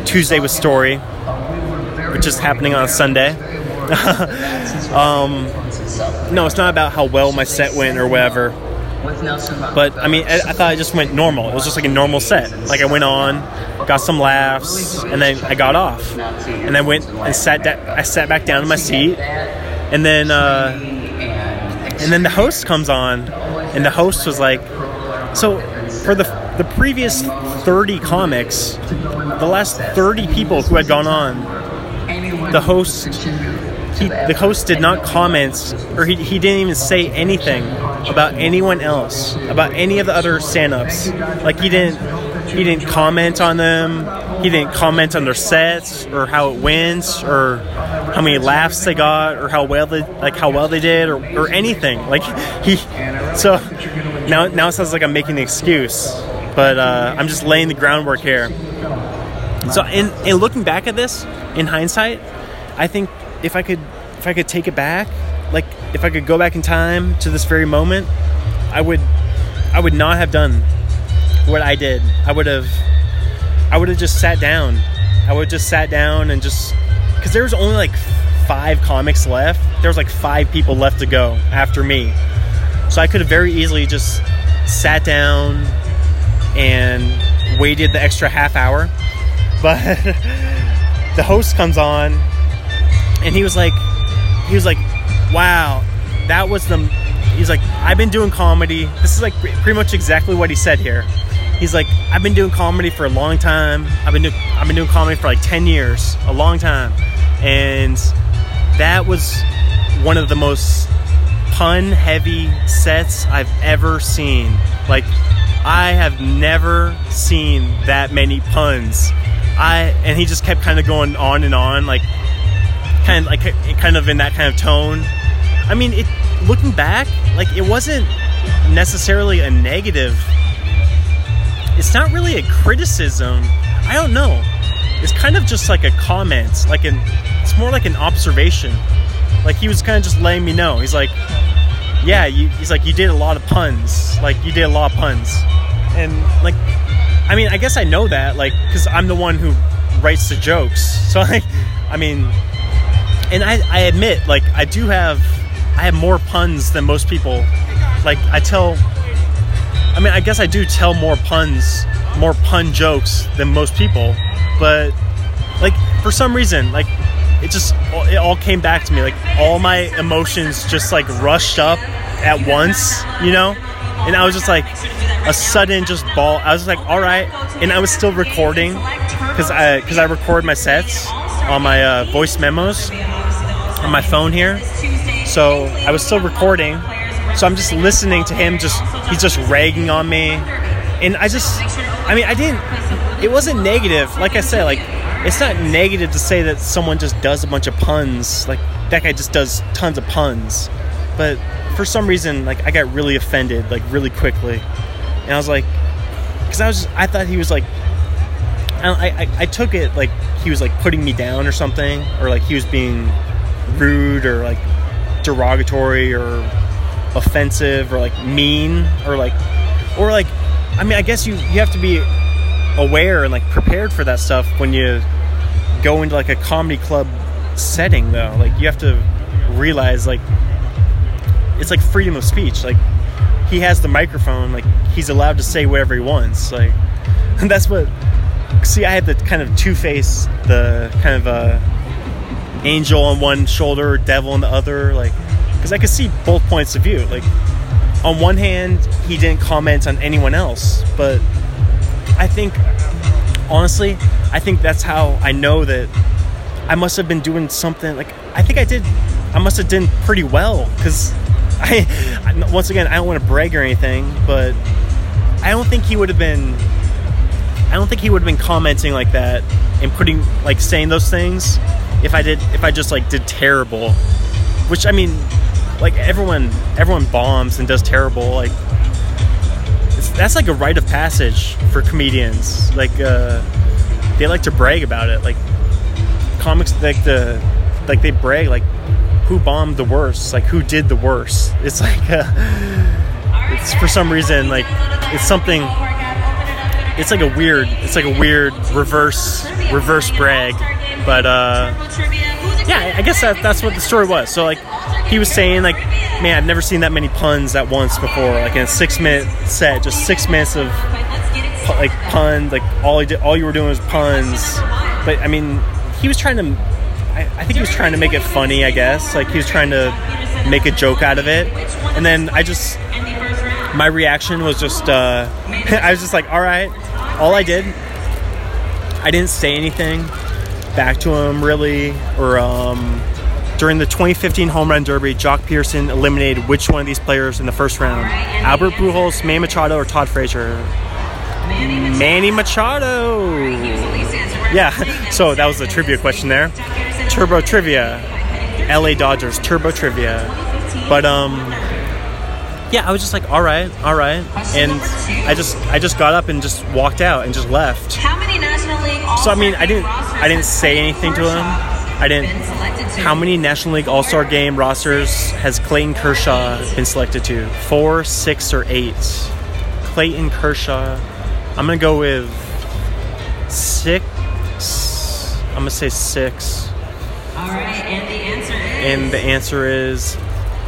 Tuesday with story, which is happening on Sunday. um, no, it's not about how well my set went or whatever. But I mean, I, I, thought I just went normal. It was just like a normal set. Like I went on, got some laughs, and then I got off, and I went and sat. Da- I sat back down in my seat, and then uh, and then the host comes on, and the host was like, "So for the the previous thirty comics, the last thirty people who had gone on, the host." He, the host did not comment, or he, he didn't even say anything about anyone else, about any of the other stand-ups. Like he didn't he didn't comment on them. He didn't comment on their sets or how it went or how many laughs they got or how well they like how well they did or, or anything. Like he so now now it sounds like I'm making an excuse, but uh, I'm just laying the groundwork here. So in in looking back at this in hindsight, I think if I could if I could take it back like if I could go back in time to this very moment, I would I would not have done what I did. I would have I would have just sat down. I would have just sat down and just because there was only like five comics left. There was like five people left to go after me, so I could have very easily just sat down and waited the extra half hour. But the host comes on, and he was like, he was like, "Wow, that was the." He's like, "I've been doing comedy. This is like pretty much exactly what he said here." He's like, "I've been doing comedy for a long time. I've been do- I've been doing comedy for like ten years, a long time, and that was one of the most pun heavy sets I've ever seen. Like, I have never seen that many puns. I and he just kept kind of going on and on, like kind of like kind of in that kind of tone. I mean, it looking back, like it wasn't necessarily a negative. It's not really a criticism. I don't know. It's kind of just like a comment, like an. It's more like an observation. Like he was kind of just letting me know. He's like, yeah, you, he's like, you did a lot of puns. Like you did a lot of puns, and like, I mean, I guess I know that, like, because I'm the one who writes the jokes. So like, I mean, and I, I admit, like, I do have, I have more puns than most people. Like, I tell, I mean, I guess I do tell more puns, more pun jokes than most people, but like for some reason, like it just it all came back to me. Like all my emotions just like rushed up at once you know? And i was just like a sudden just ball i was like all right. And i was still recording because i because i record my sets on my uh, voice memos on my phone here. So i was still recording. So i'm just listening to him just he's just ragging on me. And i just i mean i didn't it wasn't negative. Like i said like it's not negative to say that someone just does a bunch of puns. Like that guy just does tons of puns. But for some reason, like I got really offended, like really quickly, and I was like, because I was, just, I thought he was like, I, I, I took it like he was like putting me down or something, or like he was being rude or like derogatory or offensive or like mean or like, or like, I mean, I guess you you have to be aware and like prepared for that stuff when you go into like a comedy club setting though. Like you have to realize like it's like freedom of speech. Like he has the microphone like he's allowed to say whatever he wants. Like and that's what see i had the kind of two-face the kind of uh angel on one shoulder devil on the other like because i could see both points of view like on one hand he didn't comment on anyone else but I think, honestly, I think that's how I know that I must have been doing something. Like, I think I did, I must have done pretty well. Because I, once again, I don't want to brag or anything, but I don't think he would have been, I don't think he would have been commenting like that and putting, like, saying those things if I did, if I just, like, did terrible. Which, I mean, like, everyone, everyone bombs and does terrible. Like, that's like a rite of passage for comedians. Like uh, they like to brag about it. Like comics, like the like they brag like who bombed the worst, like who did the worst. It's like uh, it's for some reason like it's something. It's like a weird. It's like a weird reverse reverse brag, but uh, yeah, I guess that that's what the story was. So like he was saying like man i've never seen that many puns at once before like in a six minute set just six minutes of like puns like all he did all you were doing was puns but i mean he was trying to I, I think he was trying to make it funny i guess like he was trying to make a joke out of it and then i just my reaction was just uh i was just like all right all i did i didn't say anything back to him really or um during the 2015 Home Run Derby, Joc Pederson eliminated which one of these players in the first round? Albert Pujols, Manny Machado, or Todd Frazier? Manny Machado. Yeah, so that was the trivia question there. Turbo trivia. LA Dodgers turbo trivia. But um yeah, I was just like, all right, all right, and I just I just got up and just walked out and just left. How many National League? So I mean, I didn't I didn't say anything to him I didn't. How many National League All Star Game rosters has Clayton Kershaw been selected to? Four, six, or eight? Clayton Kershaw. I'm gonna go with six. I'm gonna say six. All right, and the answer is. And the answer is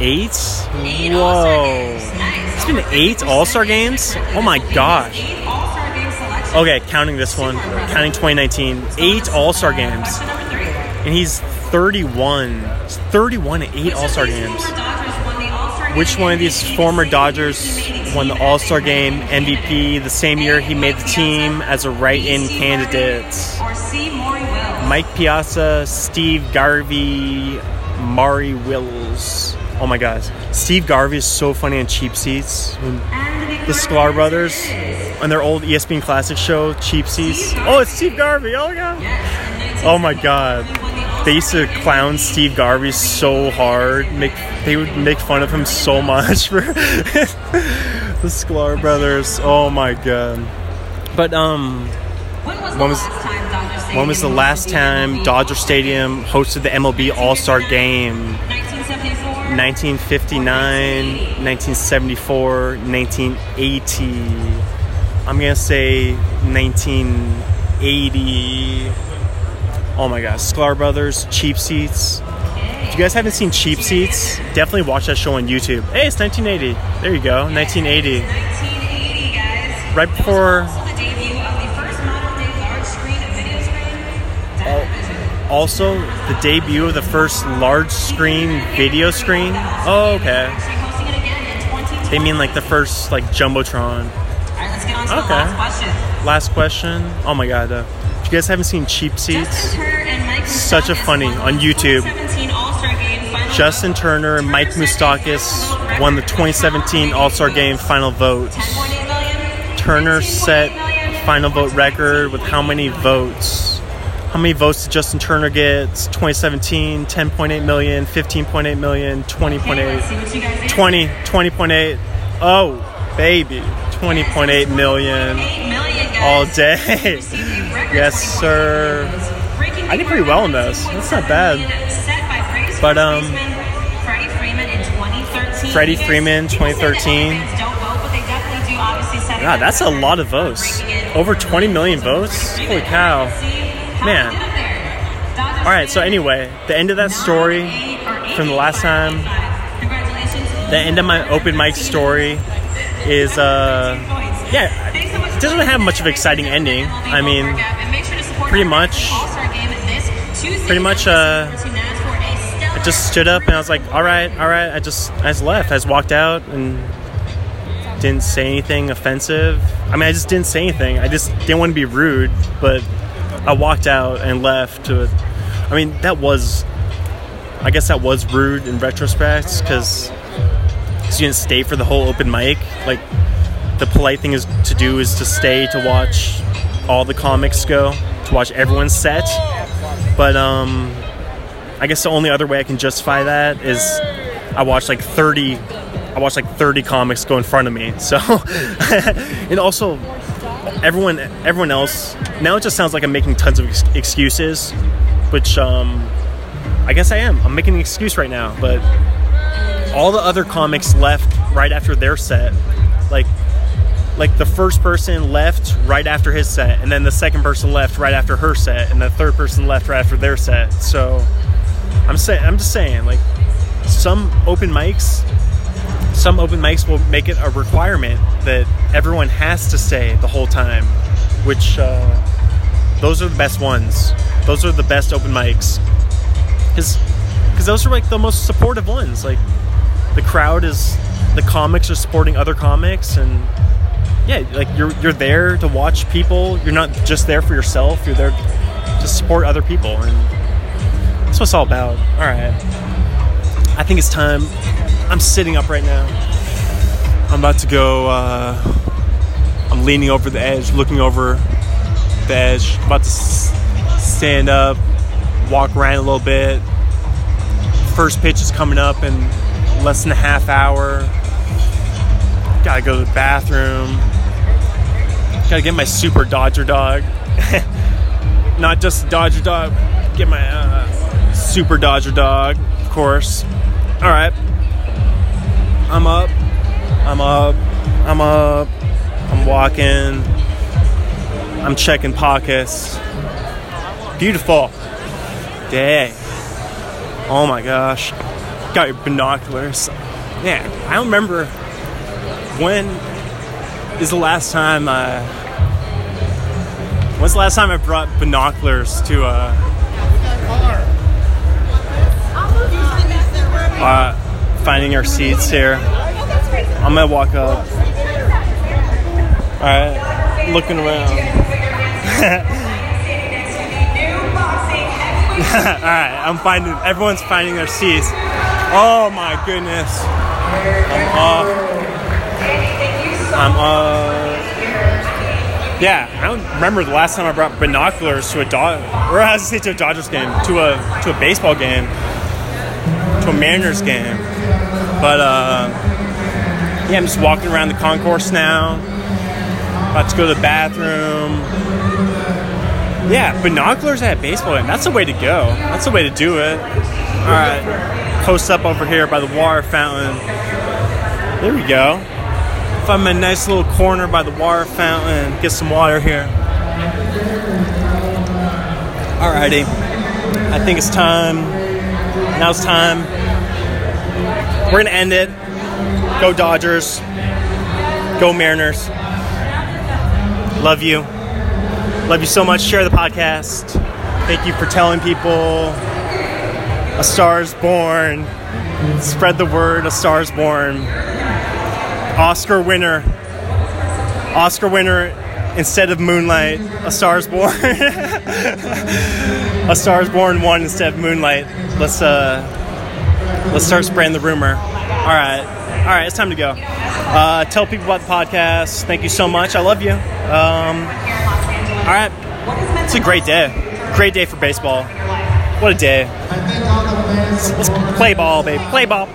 eight. Eight Whoa. Games. Nice. It's been eight All-Star games? Oh my gosh. Eight All-Star game selections. Okay, counting this one, counting 2019, eight All Star games, Question number three. and he's 31. He's 31 at eight All Star games. Which one of these former Dodgers won the All Star Game MVP the same year he made the team as a write-in candidate? Or C. Maury Will. Mike Piazza, Steve Garvey, Maury Wills. Oh my God, Steve Garvey is so funny on Cheap Seats. The Sklar Brothers on their old ESPN Classic show, Cheap Seats. Oh, it's Steve Garvey. Oh God. Oh my God. They used to clown Steve Garvey so hard. Make they would make fun of him so much for the Sklar Brothers. Oh my God. But um, When was, When was- the last time Dodger Stadium when was the last time Dodger Stadium hosted the MLB All Star Game? 1974. 1959, 1974, 1980. I'm gonna say 1980. Oh my gosh, Sklar Brothers, Cheap Seats. If you guys haven't seen Cheap Seats, definitely watch that show on YouTube. Hey, it's 1980. There you go, 1980. 1980, guys. Right before, also the debut of the first large screen video screen. Oh, okay. Actually hosting it again in 2020. They mean like the first like jumbotron. All right, let's get on to Okay. the last question. Last question. Oh my god. Uh, if you guys haven't seen Cheap Seats, Justin Turner and Mike Such a funny- on YouTube. 2017 All-Star Game final Justin. Turner and Mike Turner set a Moustakas won the record 2017 All Star Game final vote. 10.8 million. Turner 15.8 set final vote 14.6 record with how many votes? How many votes did Justin Turner get? 2017, 10.8 million, 15.8 million, Okay, let's 20.8, see what you guys 20, 20.8. Oh, baby, 20.8 million 8 million guys. all day. Received a record Yes, sir. I did pretty well in this. That's not bad. million Set by Braves But, um, Freddie Freeman in 2013. Freddie You guys- Freeman, people say that 2013. fans don't vote, but they definitely do obviously set a God, good that's a lot of votes. Over over 20 million votes? Holy cow. Man. All right, so anyway, the end of that story, from the last time, the end of my open mic story is, uh, yeah, it doesn't have much of an exciting ending. I mean, pretty much- pretty much, uh, I just stood up and I was like, all right, all right. I just, I just left. I just walked out and didn't say anything offensive. I mean, I just didn't say anything. I just didn't want to be rude, but I walked out and left. To, I mean, that was, I guess that was rude in retrospect because you didn't stay for the whole open mic. Like, the polite thing is to do is to stay to watch all the comics go, to watch everyone's set. But um, I guess the only other way I can justify that is I watched like 30 I watched like 30 comics go in front of me. So and also everyone everyone else now it just sounds like I'm making tons of ex- excuses, which um I guess I am. I'm making an excuse right now, but all the other comics left right after their set. Like like the first person left right after his set and then the second person left right after her set and the third person left right after their set so i'm saying i'm just saying like some open mics some open mics will make it a requirement that everyone has to stay the whole time which uh, those are the best ones those are the best open mics because because those are like the most supportive ones like the crowd is the comics are supporting other comics and yeah, like you're you're there to watch people. You're not just there for yourself. You're there to support other people, and that's what it's all about. All right, I think it's time. I'm sitting up right now. I'm about to go. Uh, I'm leaning over the edge, looking over the edge. About to stand up, walk around a little bit. First pitch is coming up in less than a half hour. Gotta go to the bathroom. Gotta get my super Dodger dog. Not just Dodger dog. Get my uh, Super Dodger dog, of course. All right. I'm up. I'm up. I'm up. I'm walking. I'm checking pockets. Beautiful day. Oh my gosh. Got your binoculars. Yeah, I don't remember when is the last time uh when's the last time I brought binoculars to uh uh finding our seats here. I'm gonna walk up. Alright, looking around. Alright, I'm finding everyone's finding their seats. Oh my goodness. I'm off. I'm up. Yeah, I don't remember the last time I brought binoculars to a dog or I was to say to a Dodgers game, to a to a baseball game, to a Mariners game. But uh yeah, I'm just walking around the concourse now. About to go to the bathroom. Yeah, binoculars at a baseball game. That's the way to go. That's the way to do it. All right, post up over here by the water fountain. There we go. Find my nice little corner by the water fountain. Get some water here. Alrighty, I think it's time. Now it's time. We're gonna end it. Go Dodgers. Go Mariners. Love you. Love you so much. Share the podcast. Thank you for telling people a star is born. Spread the word, a star is born. Oscar winner. Oscar winner instead of Moonlight. A star is born. a star is born one instead of Moonlight. Let's uh let's start spreading the rumor. All right. All right, it's time to go. Uh, tell people about the podcast. Thank you so much. I love you. Um, all right. It's a great day. Great day for baseball. What a day. Let's, play ball, baby. Play ball.